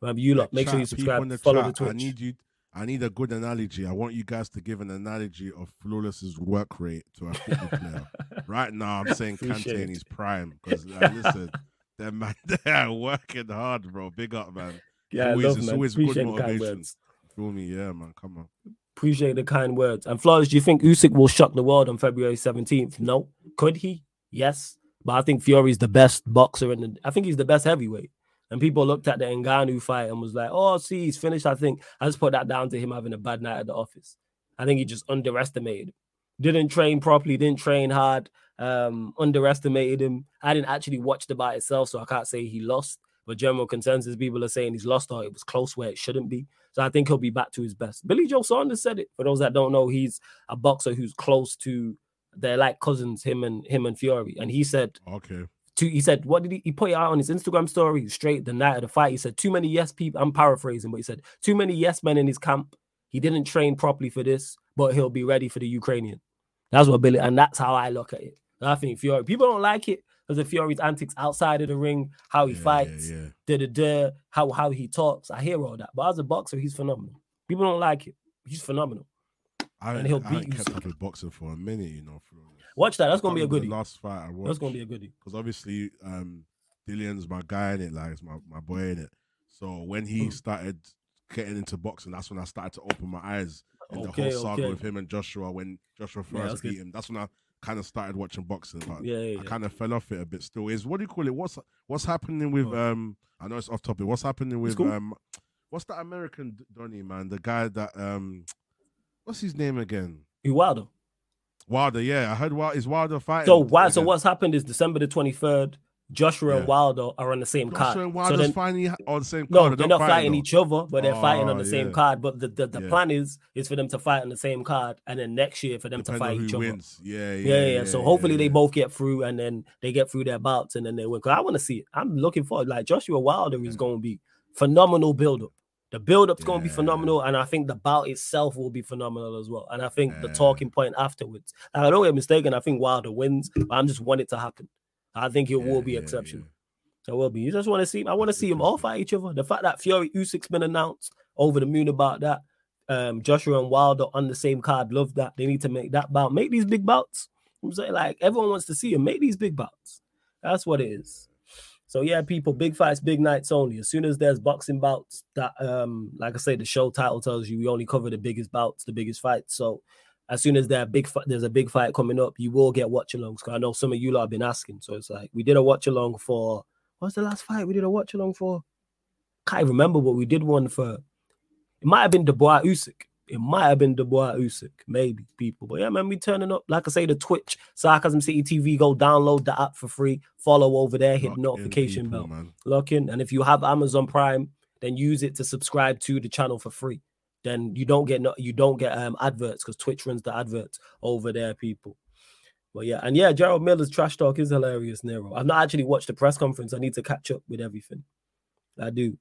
Um, you lot, make sure you Chat, people in subscribe, follow the Twitch. I need you. I need a good analogy. I want you guys to give an analogy of Flawless's work rate to a football player. right now, I'm saying Kante Appreciate in his prime because uh, listen, them man, they are working hard, bro. Big up, man. yeah, always- love it's man. always Appreciate the kind motivation. words. Feel me? Yeah, man. Come on. Appreciate the kind words. And Flawless, do you think Usyk will shock the world on February 17th? No. Could he? Yes. But I think Fury's the best boxer in the I think he's the best heavyweight. And people looked at the Ngannou fight and was like, oh, see, he's finished. I think I just put that down to him having a bad night at the office. I think he just underestimated. him. Didn't train properly, didn't train hard, um, underestimated him. I didn't actually watch the fight itself, so I can't say he lost. But general consensus, people are saying he's lost or it was close where it shouldn't be. So I think he'll be back to his best. Billy Joe Saunders said it. For those that don't know, he's a boxer who's close to they're like cousins, him and him and Fury. And he said Okay. To he said, what did he, he put it out on his Instagram story straight the night of the fight? He said, too many yes people. I'm paraphrasing, but he said, too many yes men in his camp. He didn't train properly for this, but he'll be ready for the Ukrainian. That's what Billy, and that's how I look at it. And I think Fury, people don't like it because of Fury's antics outside of the ring, how he Yeah, yeah, fights, Yeah, da da da, how how he talks. I hear all that, but as a boxer, he's phenomenal. People don't like it. He's phenomenal. I, And he'll I beat you, kept so- up with boxing for a minute, you know. Flawless. Watch that. That's gonna be a goodie. Last fight I watched. That's gonna be a goodie. because obviously um Dillian's my guy in it, like it's my, my boy in it. So when he Mm. started getting into boxing, that's when I started to open my eyes in the whole saga okay. with him and Joshua when Joshua Yeah, first good. beat him. That's when I kind of started watching boxing, but Yeah, yeah, I kind of fell off it a bit. Still, is what do you call it? What's what's happening with Oh. um? I know it's off topic. What's happening with cool. um? What's that American Donny man? The guy that um, what's his name again? Wilder? Wilder. Yeah, I heard. Wild is Wilder fighting? So why? So what's happened is December the twenty third. Joshua and Wilder are on the same Joshua card. and So Wilder's then, finally on the same no, card. they're don't not fight, fighting each other, but they're fighting on Oh, the same card. But the the, the Yeah. plan is is for them to fight on the same card, and then next year for them Depending to fight each who other. wins. Yeah, yeah, Yeah, yeah. So hopefully they both get through, and then they get through their bouts, and then they win. Cause I want to see it. I'm looking forward. Like Joshua Wilder is mm. going to be phenomenal build up. The build up's going to be phenomenal, and I think the bout itself will be phenomenal as well. And I think the talking point afterwards. Like, I don't get mistaken. I think Wilder wins, but I'm just want it to happen. I think it will be yeah, exceptional. yeah. So it will be. You just want to see. I want to see them all fight each other. The fact that Fury Usyk's been announced over the moon about that. Um, Joshua and Wilder on the same card. Love that. They need to make that bout. Make these big bouts. I'm saying like everyone wants to see them. Make these big bouts. That's what it is. So yeah, people, big fights, big nights only. As soon as there's boxing bouts, that um, like I say, the show title tells you we only cover the biggest bouts, the biggest fights. So as soon as there big there's a big fight coming up, you will get watch alongs. I know some of you lot have been asking, so it's like we did a watch along for what's the last fight we did a watch along for? Can't even remember, but we did one for. It might have been Dubois Usyk. It might have been Dubois Usyk, maybe people. But yeah, man, we turning up. Like I say, the Twitch, Sarcasm City TV. Go download the app for free. Follow over there. Hit Lock notification people, bell. man. Lock in. And if you have Amazon Prime, then use it to subscribe to the channel for free. Then you don't get no, you don't get um adverts because Twitch runs the adverts over there, people. But yeah, and yeah, Jarrell Miller's trash talk is hilarious, Nero. I've not actually watched the press conference. I need to catch up with everything. I do.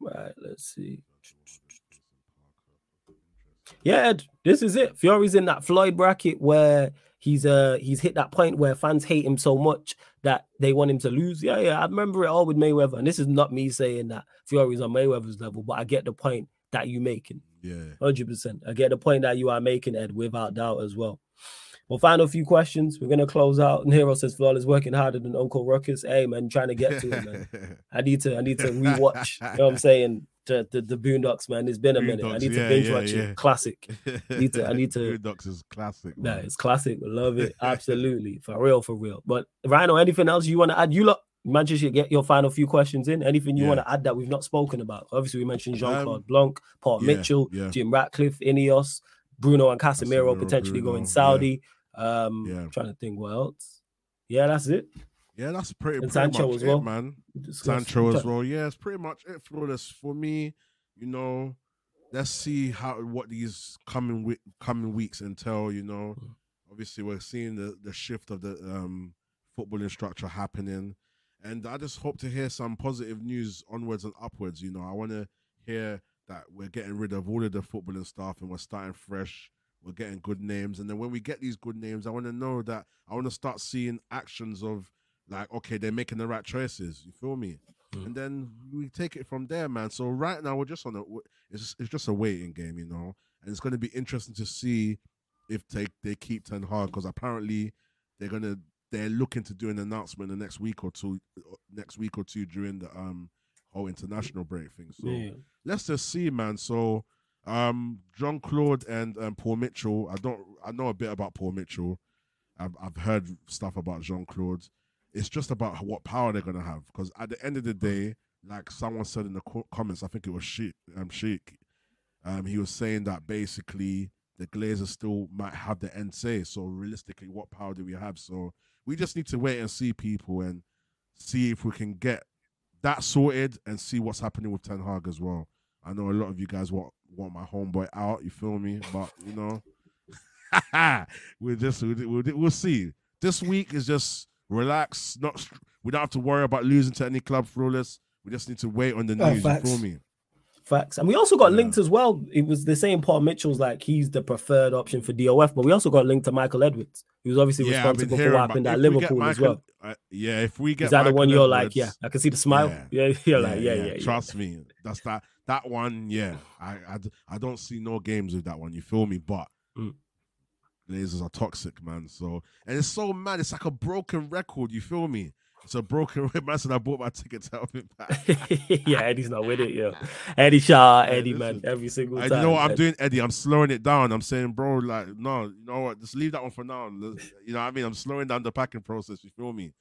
Right, let's see. Yeah, Ed, this is it. Fury's in that Floyd bracket where he's uh he's hit that point where fans hate him so much that they want him to lose. Yeah, yeah, I remember it all with Mayweather, and this is not me saying that Fury's on Mayweather's level, but I get the point that you're making. Yeah. Hundred percent. I get the point that you are making, Ed, without doubt as well. Well, final few questions. We're gonna close out. Nero says Flawless working harder than Uncle Ruckus. Hey man, trying to get to it, man. I need to I need to rewatch. you know what I'm saying? The, the the Boondocks, man. It's been a minute. I need to yeah, binge yeah, watch yeah. it. Classic. need to- I need to- Boondocks is classic. Nah, it's classic. Love it. Absolutely. For real, for real. But Rhino, anything else you want to add? You lot, Manchester, get your final few questions in. Anything you want to add that we've not spoken about? Obviously, we mentioned Jean Claude Um, Blanc, Paul Mitchell. Jim Ratcliffe, Ineos, Bruno and Casemiro, Casemiro, potentially Bruno, going. Saudi. Um, Yeah. trying to think what else. Yeah, that's it. Yeah, that's pretty, And pretty Sancho much as it, man. We Sancho as well. Yeah, it's pretty much it. Flawless for me. You know, let's see how what these coming week coming weeks entail. You know, Mm. obviously we're seeing the the shift of the um footballing structure happening, and I just hope to hear some positive news onwards and upwards. You know, I want to hear that we're getting rid of all of the footballing stuff and we're starting fresh. We're getting good names, and then when we get these good names, I want to know that I want to start seeing actions of like, okay, they're making the right choices. You feel me? Mm. And then we take it from there, man. So right now we're just on a it's it's just a waiting game, you know, and it's going to be interesting to see if they they keep Ten Hag because apparently they're gonna they're looking to do an announcement the next week or two next week or two during the um whole international break thing. So Yeah. let's just see, man. So, um, Jean Claude and um, Paul Mitchell. I don't. I know a bit about Paul Mitchell. I've I've heard stuff about Jean Claude. It's just about what power they're gonna have. Because at the end of the day, like someone said in the co- comments, I think it was Sheik. Um, Sheik. Um, he was saying that basically the Glazers still might have the end say. So realistically, what power do we have? So we just need to wait and see people and see if we can get that sorted and see what's happening with Ten Hag as well. I know a lot of you guys want want my homeboy out. You feel me? But you know, we'll just we'll, we'll, we'll see. This week is just relax. Not we don't have to worry about losing to any club flawless. We just need to wait on the Oh, news. facts. feel me? Facts. And we also got Yeah. linked as well. It was the same Paul Mitchell's like he's the preferred option for DOF, but we also got linked to Michael Edwards, who's obviously Yeah, responsible for what happened at Liverpool as well. uh, yeah, if we get Is that the one you're like, yeah, I can see the smile. Yeah. Yeah, you're like, yeah, yeah, yeah. Trust me, that's that that one. Yeah, I, I I don't see no games with that one. You feel me? But Mm. Glazers are toxic, man. So and it's so mad. It's like a broken record. You feel me? It's a broken record. Man said I bought my ticket to help him back. yeah, Eddie's not with it, yo. Eddie Shaw, Yeah, Eddie, this man, is- every single And time. you know what I'm doing, Eddie? I'm slowing it down. I'm saying, bro, like, no, you know what? Just leave that one for now. You know what I mean? I'm slowing down the packing process. You feel me?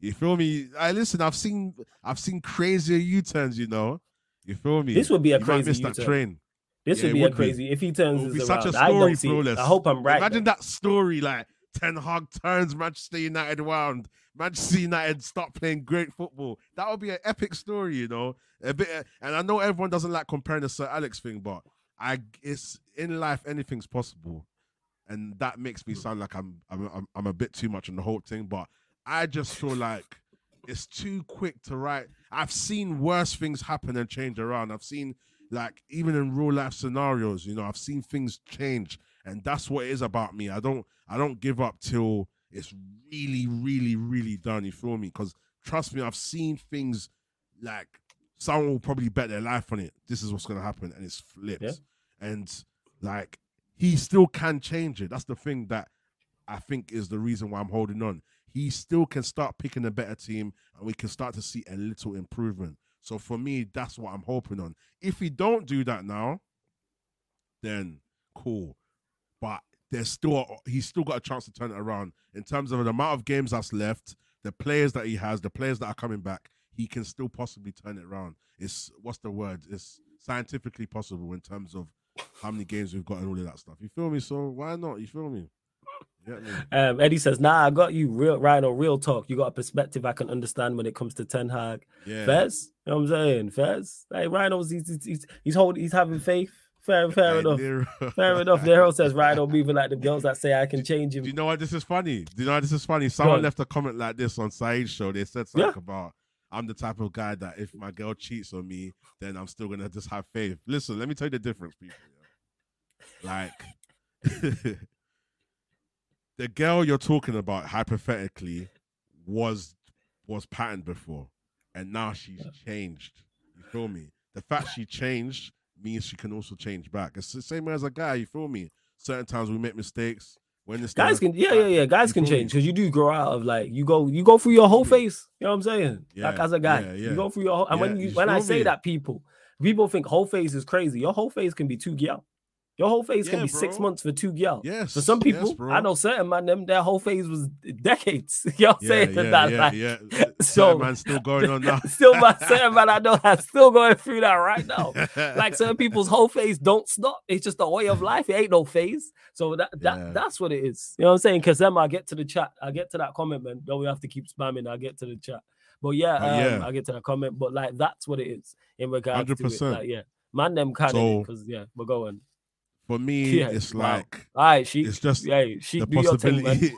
You feel me? I listen. I've seen, I've seen crazier U-turns. You know, you feel me? This would be a You crazy miss U-turn. train. This Yeah, would be a would be. crazy if he turns It would this be such a I story, don't flawless. I hope I'm right. Imagine though. that story, like Ten Hag turns Manchester United around. Manchester United start playing great football. That would be an epic story, you know. A bit, and I know everyone doesn't like comparing the Sir Alex thing, but I, it's in life anything's possible, and that makes me sound like I'm, I'm, I'm, I'm a bit too much on the whole thing. But I just feel like it's too quick to write. I've seen worse things happen and change around. I've seen like even in real life scenarios, you know, I've seen things change, and that's what it is about me. I don't I don't give up till it's really, really, really done. You feel me? Because trust me, I've seen things like someone will probably bet their life on it. This is what's gonna happen, and it's flipped. Yeah. And like he still can change it. That's the thing that I think is the reason why I'm holding on. He still can start picking a better team, and we can start to see a little improvement. So for me, that's what I'm hoping on. If we don't do that now, then cool. But there's still he's still got a chance to turn it around in terms of the amount of games that's left, the players that he has, the players that are coming back. He can still possibly turn it around. It's what's the word? It's scientifically possible in terms of how many games we've got and all of that stuff. You feel me? So why not? You feel me? Yeah, um, Eddie says, "Nah, I got you. Real, Rhino, real talk. You got a perspective I can understand when it comes to Ten Hag. Yeah. Fez, you know what I'm saying? Fez, hey, Rhino's he's he's he's, he's holding, he's having faith. Fair, fair enough. fair enough. Nero says Rhino moving like the girls that say I can change him. Do you know what this is funny? Do you know what this is funny? Someone left a comment like this on Saeed's show. They said something yeah. about I'm the type of guy that if my girl cheats on me, then I'm still gonna just have faith. Listen, let me tell you the difference, people. Like the girl you're talking about, hypothetically, was was patterned before, and now she's changed. You feel me? The fact she changed means she can also change back. It's the same way as a guy. You feel me? Certain times we make mistakes. When this guys can, yeah, yeah, yeah, guys can change because you do grow out of like you go, you go through your whole face. You know what I'm saying? Yeah, like as a guy, yeah, yeah. you go through your whole. And when you, when I say me? that, people, people think whole face is crazy. Your whole face can be too gay. Your whole phase yeah, can be bro. six months for two girls. Yes. For some people, yes, I know certain man, them their whole phase was decades. you know what I'm saying? Yeah, that, yeah, like, yeah. So man still going on now. still man, certain man I know I'm still going through that right now. like certain people's whole phase don't stop. It's just a way of life. It ain't no phase. So that, that yeah. that's what it is. You know what I'm saying? Because then I get to the chat, I get to that comment, man. Don't we have to keep spamming? I get to the chat. But yeah, um, yeah. I get to the comment. But like that's what it is in regards 100%. to it. Like, yeah. Man, them so, of because yeah, we're going for me, yeah, it's wow. like all right, she it's just yeah, she the possibility.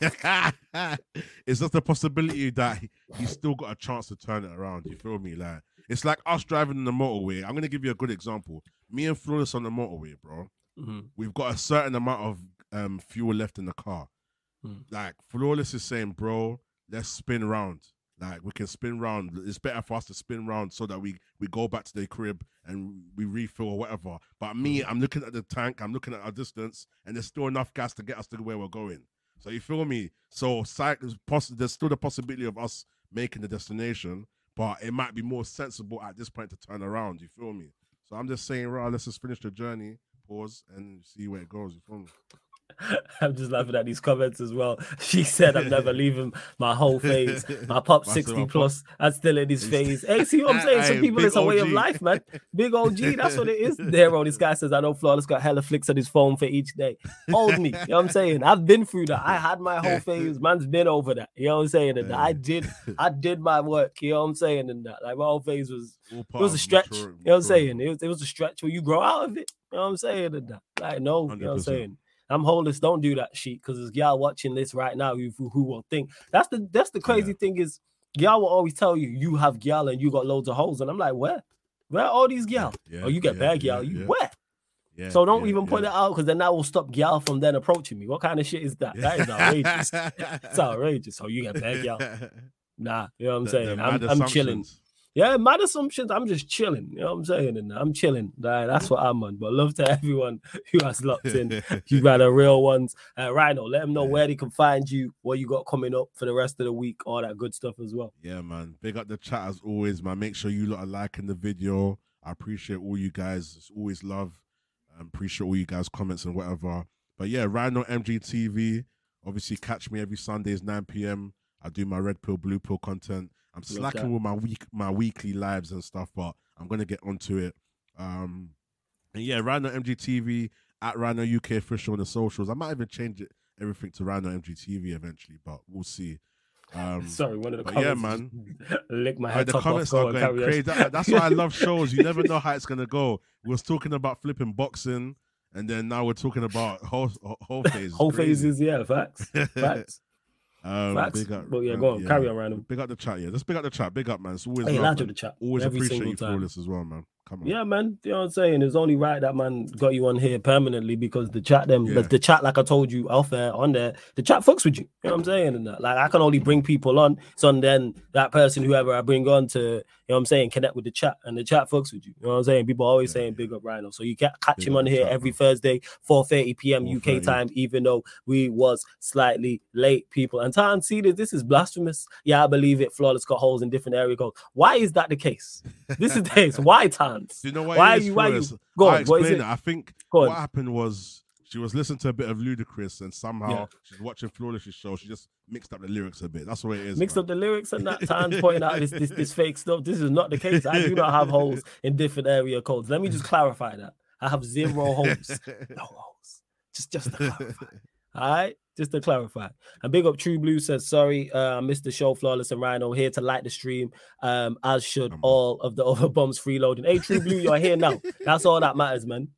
it's just the possibility that he's still got a chance to turn it around. You feel me? Like it's like us driving in the motorway. I'm gonna give you a good example. Me and Flawless on the motorway, bro. Mm-hmm. We've got a certain amount of um, fuel left in the car. Mm. Like Flawless is saying, bro, let's spin around. Like we can spin round. It's better for us to spin round so that we we go back to the crib and we refill or whatever. But me, mm. I'm looking at the tank. I'm looking at our distance, and there's still enough gas to get us to where we're going. So you feel me? So there's still the possibility of us making the destination, but it might be more sensible at this point to turn around. You feel me? So I'm just saying, right, let's just finish the journey, pause, and see where it goes. You feel me? I'm just laughing at these comments as well. She said, I'm never leaving my whole phase. My pop 60 plus, I'm still in his phase. Hey, see what I'm saying? Some people, it's a way of life, man. Big OG, that's what it is. There, bro. This guy says, I know Flawless got hella flicks on his phone for each day. Hold me. You know what I'm saying? I've been through that. I had my whole phase. Man's been over that. You know what I'm saying? And I did, I did my work. You know what I'm saying? And that, like, my whole phase was, it was a stretch. you know what I'm saying? It was, it was a stretch where you grow out of it. You know what I'm saying? And that, like, no, you know what I'm saying? I'm homeless. Don't do that shit because there's y'all watching this right now who, who will think that's the that's the crazy yeah. thing is y'all will always tell you you have gal and you got loads of holes and I'm like where where all these gal? Yeah, oh, you get yeah, bad gal. you where? Yeah, so don't even point it out because then that will stop gal from then approaching me. What kind of shit is that? That is outrageous. it's outrageous. So oh, you get bad gal. Nah, you know what I'm the, saying? I'm, I'm chilling. Yeah, mad assumptions. I'm just chilling. You know what I'm saying? And I'm chilling. That's what I'm on. But love to everyone who has locked in. you got the real ones. Uh, Rhino, let them know where they can find you, what you got coming up for the rest of the week, all that good stuff as well. Yeah, man. Big up the chat as always, man. Make sure you lot are liking the video. I appreciate all you guys. It's always love. I appreciate all you guys' comments and whatever. But yeah, Rhino MGTV. Obviously, catch me every Sundays, 9 p.m. I do my red pill, blue pill content. I'm slacking with my week my weekly lives and stuff, but I'm gonna get onto it. Um, and yeah, Rhino MGTV at Rhino UK official on the socials. I might even change it everything to Rhino MGTV eventually, but we'll see. Um, Sorry, one of the comments. Yeah, man. lick my head. the comments are going crazy. That, that's why I love shows. You never know how it's gonna go. We was talking about flipping boxing, and then now we're talking about whole whole phases. whole phases, yeah, facts, facts. Um, Facts. Big up, but yeah, go on, yeah. carry on, random. Big up the chat, yeah. Just big up the chat. Big up, man. It's always hey, love, the chat. Always Every appreciate you for this as well, man. Come on. Yeah, man. You know what I'm saying? It's only right that man got you on here permanently because the chat them yeah. the, the, chat, like I told you off there on there, the chat fucks with you. You know what I'm saying? And that, like I can only bring people on. So and then that person, whoever I bring on to you know what I'm saying? Connect with the chat and the chat fucks with you. You know what I'm saying? People always yeah. saying big up Rhino. So you can catch big him on here every Thursday, 4:30 p.m. UK time, even though we was slightly late, people. And Tan, see this, this is blasphemous. Yeah, I believe it. Flawless got holes in different area codes. Why is that the case? This is the case. Why Tans? You know why? Why are you? Why you? Go on. What is it? I think what happened was she was listening to a bit of Ludacris and somehow yeah. she's watching Flawless's show. She just mixed up the lyrics a bit. That's what it is. Mixed man. up the lyrics and that time pointing out this, this this fake stuff. This is not the case. I do not have holes in different area codes. Let me just clarify that. I have zero holes. No holes. Just just to clarify. All right, just to clarify. And big up True Blue says, sorry, uh, I missed the show, Flawless and Rhino here to light the stream, um, as should all of the other bombs freeloading. Hey, True Blue, you're here now. That's all that matters, man.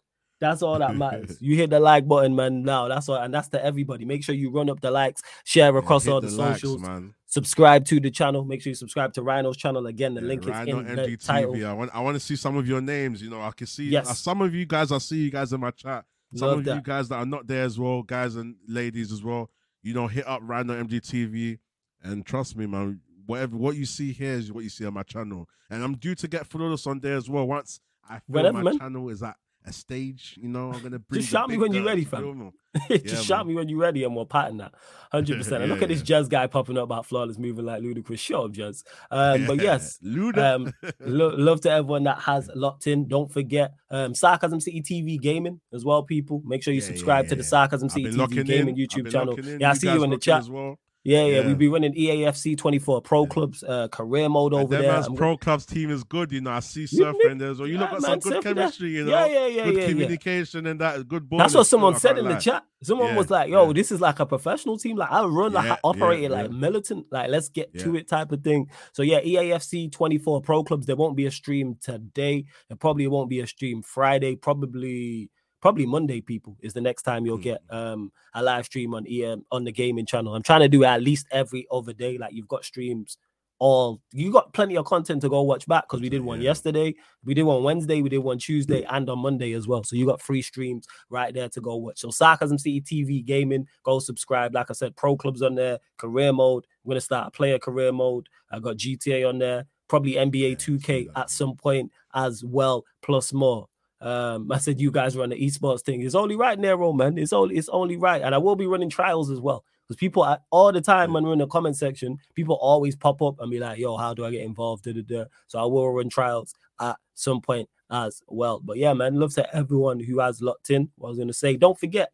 That's all that matters. You hit the like button, man. Now that's all, and that's to everybody. Make sure you run up the likes, share across yeah, all the, the socials, likes, man. Subscribe to the channel. Make sure you subscribe to Rhino's channel. Again, the yeah, link Rhino is in the title. I want, I want to see some of your names. You know, I can see yes. Some of you guys. I see you guys in my chat. Some Love of that. you guys that are not there as well, guys and ladies as well. You know, hit up Rhino MDTV, and trust me, man. Whatever what you see here is what you see on my channel, and I'm due to get followers on there as well. Once I feel Whatever, my man. channel is at a stage. You know, I'm gonna bring just shout me when you're ready, fam. just yeah, shout me when you're ready, and we'll pattern that, hundred percent. And look at this Jazz guy popping up about flawless moving like Ludacris. Shut up, Jazz. Um, but yes, um, lo- love to everyone that has locked in. Don't forget um, Sarcasm City TV Gaming as well, people. Make sure you subscribe to the Sarcasm City TV Gaming YouTube channel. Yeah, I see you in the chat. As well. Yeah, yeah, yeah. we be running EAFC 24 pro clubs, uh, career mode over there. Man's pro clubs team is good, you know. I see surfer in there as well. You yeah, look at some good chemistry, you know. Yeah, yeah, yeah, good yeah, communication and that good. That's what someone said in the chat. Someone was like, "Yo, this is like a professional team. Like I run, like I operate it like militant. Like let's get to it type of thing." So yeah, EAFC 24 pro clubs. There won't be a stream today. There probably won't be a stream Friday. Probably probably Monday, people, is the next time you'll get mm-hmm. um a live stream on EM on the gaming channel. I'm trying to do it at least every other day. Like you've got streams all you got plenty of content to go watch back because we did one yeah. yesterday, we did one Wednesday, we did one Tuesday, and on Monday as well. So you got free streams right there to go watch. So Sarcasm City TV Gaming, go subscribe. Like I said, pro clubs on there, career mode. I'm gonna start a player career mode. I got GTA on there, probably NBA 2K at some point as well, plus more. Um, I said you guys run the esports thing. It's only right, Nero, man. It's only it's only right, and I will be running trials as well because people are, all the time when we're in the comment section, people always pop up and be like, "Yo, how do I get involved?" Da, da, da. So I will run trials at some point as well. But yeah, man, love to everyone who has locked in. What I was gonna say, don't forget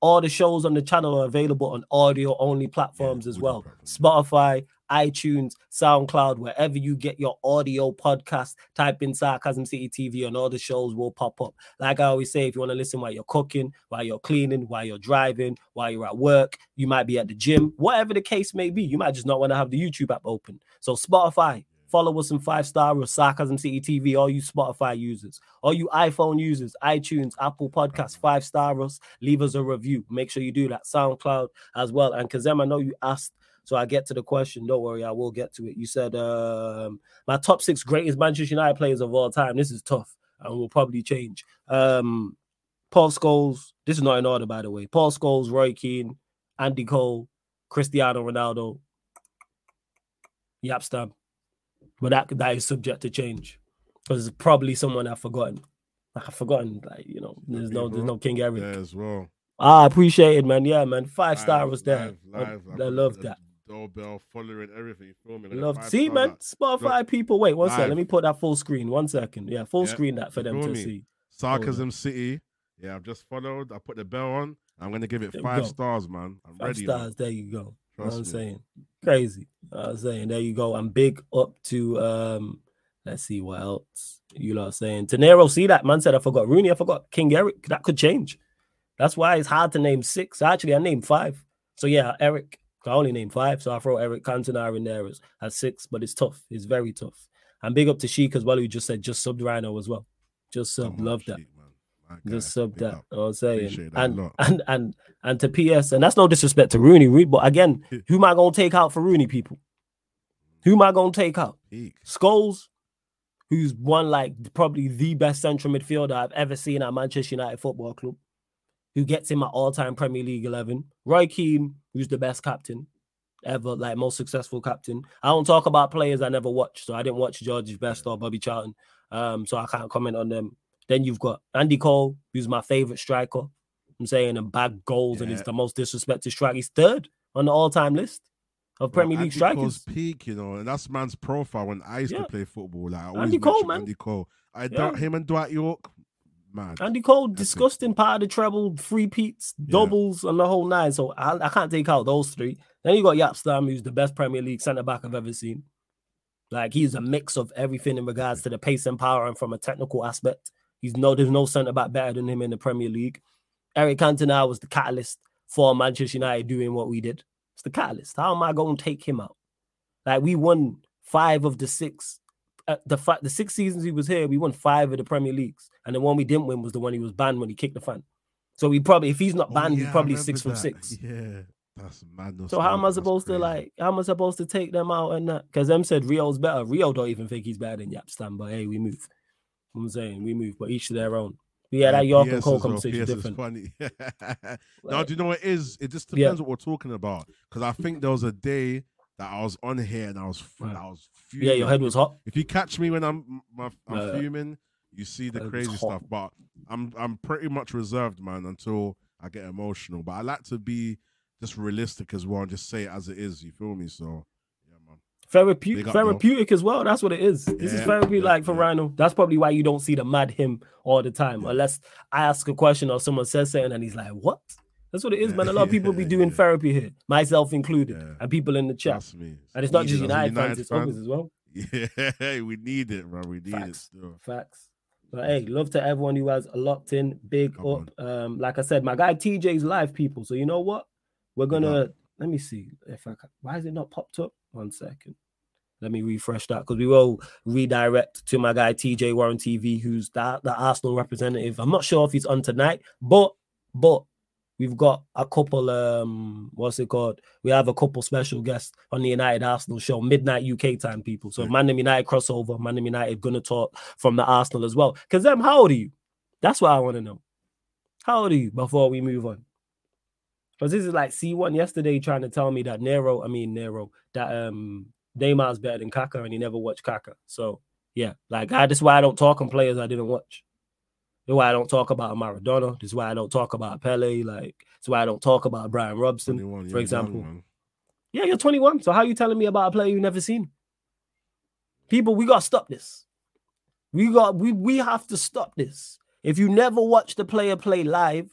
all the shows on the channel are available on audio only platforms yeah, as well. Spotify, iTunes, SoundCloud, wherever you get your audio podcast, type in Sarcasm City TV and all the shows will pop up. Like I always say, if you want to listen while you're cooking, while you're cleaning, while you're driving, while you're at work, you might be at the gym, whatever the case may be, you might just not want to have the YouTube app open. So Spotify, follow us in five star or Sarcasm City TV, all you Spotify users, all you iPhone users, iTunes, Apple Podcasts, five star us, leave us a review. Make sure you do that. SoundCloud as well. And Kazem, I know you asked so I get to the question. Don't worry, I will get to it. You said um, my top six greatest Manchester United players of all time. This is tough and will probably change. Um, Paul Scholes. This is not in order, by the way. Paul Scholes, Roy Keane, Andy Cole, Cristiano Ronaldo, Jaap Stam. But that that is subject to change because it's probably someone I've forgotten. Like I've forgotten, like you know, there's no there's no King Eric. Yeah, as well. Ah, I appreciate it, man. Yeah, man. Five star was there. Live, live. I, I love that doorbell, following everything. Me? Like Love. See, man, Spotify Look, people. Wait, one second. Let me put that full screen. One second. Yeah, full yeah, screen that for them to me? see. Sarcasm City. Yeah, I've just followed. I put the bell on. I'm gonna give it there five stars, man. I'm five ready. Stars. Man. There you go. Trust you know what I'm saying crazy. I'm saying there you go. I'm big up to um. Let's see what else you lot saying. Tenero, see that man said I forgot Rooney. I forgot King Eric. That could change. That's why it's hard to name six. Actually, I named five. So yeah, Eric, I only named five, so I throw Eric Cantona in there as, as six, but it's tough. It's very tough. And big up to Sheik as well, who just said just subbed Rhino as well. Just sub, love that. just sub that. I was saying, and and and and to PS, and that's no disrespect to Rooney, but again, who am I gonna take out for Rooney people? Who am I gonna take out? Scholes, who's one like probably the best central midfielder I've ever seen at Manchester United Football Club who gets in my all-time Premier League 11. Roy Keane, who's the best captain ever, like most successful captain. I don't talk about players I never watched, so I didn't watch George's Best or Bobby Charlton, um, so I can't comment on them. Then you've got Andy Cole, who's my favorite striker. I'm saying and bag goals yeah. and he's the most disrespected striker. He's third on the all-time list of Premier League Andy strikers. Cole's peak, you know, and that's man's profile when I used yeah. to play football. Like I always Andy Cole, man. Andy Cole. I yeah. him and Dwight Yorke mad. Andy Cole, disgusting part of the treble, three peats, Yeah. doubles, and the whole nine. So I, I can't take out those three. Then you got Jaap Stam, who's the best Premier League centre back I've ever seen. Like he's a mix of everything in regards to the pace and power and from a technical aspect. He's no, there's no centre back better than him in the Premier League. Eric Cantona was the catalyst for Manchester United doing what we did. It's the catalyst. How am I going to take him out? Like we won five of the six, uh, the fa- the six seasons he was here. We won five of the Premier Leagues, and the one we didn't win was the one he was banned when he kicked the fan. So we probably, if he's not Oh, banned, yeah, he's probably six from six. Yeah, that's madness. So how am I supposed to like? How am I supposed to take them out and that? Because them said Rio's better. Rio don't even think he's better than Jaap Stam. But hey, we move. You know what I'm saying we move, but each to their own. But yeah, that York and Cole conversation is different. Funny. no, Like- do you know what it is? It just Yeah. depends what we're talking about. Because I think there was a day that I was on here and I was, Right. I was fuming. Yeah, your head was hot. If you catch me when I'm, my, I'm Yeah. fuming, you see the crazy stuff. But I'm, I'm pretty much reserved, man, until I get emotional. But I like to be just realistic as well and just say it as it is. You feel me? So, yeah, man. Therapeutic, therapeutic as well. That's what it is. This is Yeah, therapy, yeah, like for yeah. Rhino. That's probably why you don't see the mad him all the time, unless I ask a question or someone says something and he's like, "What?" That's what it is, man. A lot of people be doing therapy here, myself included, Yeah. and people in the chat. And it's not just a United, fans; it's others as well. Yeah, we need it, bro. We need Facts. it still. Facts. But hey, love to everyone who has locked in. Big Come up. Um, like I said, my guy TJ's live, people. So you know what? We're gonna let me see if I can. Why is it not popped up? One second. Let me refresh that because we will redirect to my guy TJ Warren TV, who's that the Arsenal representative. I'm not sure if he's on tonight, but but we've got a couple um what's it called? We have a couple special guests on the United Arsenal show, midnight UK time, people. So Them United crossover, Man United gonna talk from the Arsenal as well. Because them, how old are you? That's what I want to know. How old are you before we move on? Because this is like C1 yesterday trying to tell me that Nero, I mean Nero, that um Neymar's better than Kaka and he never watched Kaka. So yeah, like I this is why I don't talk on players I didn't watch. This is why I don't talk about Maradona. This why I don't talk about Pele. Like it's why I don't talk about Brian Robson. for example. young, man. Yeah, you're 21. So how are you telling me about a player you've never seen? People, we gotta stop this. We got we we have to stop this. If you never watch the player play live,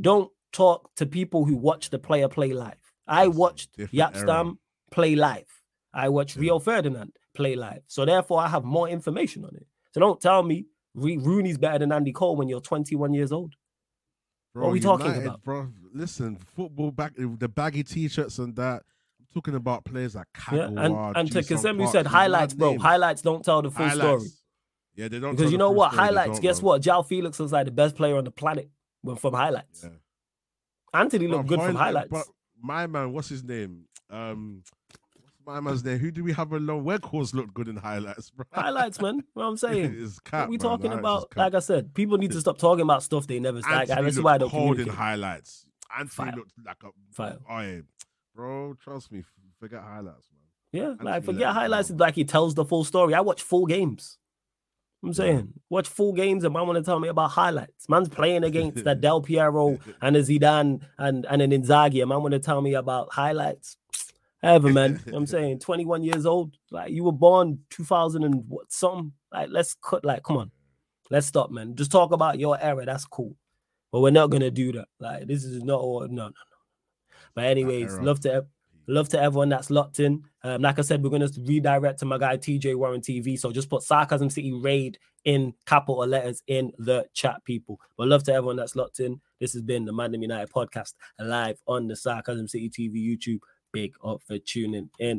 don't talk to people who watch the player play live. I That's watched. Jaap Stam play live. I watched Yeah. Rio Ferdinand play live. So therefore, I have more information on it. So don't tell me Re- Rooney's better than Andy Cole when you're 21 years old. What are we talking about? bro? Listen, football back the baggy t-shirts and that. I'm talking about players like Yeah, Kagawa, and and to you said highlights, bro. names. Highlights don't tell the full story. Yeah, they don't. Because you know what? story, Highlights. Guess bro. what? João Félix was like the best player on the planet when from highlights. Yeah. Antony looked Bro, good from highlights. But my man, what's his name? Um, my man's name? Who do we have alone? Weghorst looked good in highlights, bro. highlights, man. What I'm saying. It's we man. talking Highlights about? Like I said, people need to stop talking about stuff they never like. That's why I don't communicate. highlights. Antony Fire. looked like a Fire. Oh, yeah. bro. Trust me, forget highlights, man. Yeah, Antony like forget highlights. Is like he tells the full story. I watch full games. I'm saying watch full games, and man want to tell me about highlights. Man's playing against the Del Piero and a Zidane and and an Inzaghi. And man want to tell me about highlights. Ever man, you know I'm saying 21 years old. Like you were born 2000 and what something. Like let's cut. Like come on, let's stop, man. Just talk about your era. That's cool, but we're not gonna do that. Like this is not no no no. But anyways, love to love to everyone that's locked in. Um, like I said, we're gonna redirect to my guy TJ Warren TV. So just put Sarcasm City Raid in capital letters in the chat, people. But love to everyone that's locked in. This has been the Mandem United podcast live on the Sarcasm City TV YouTube. Big up for tuning in.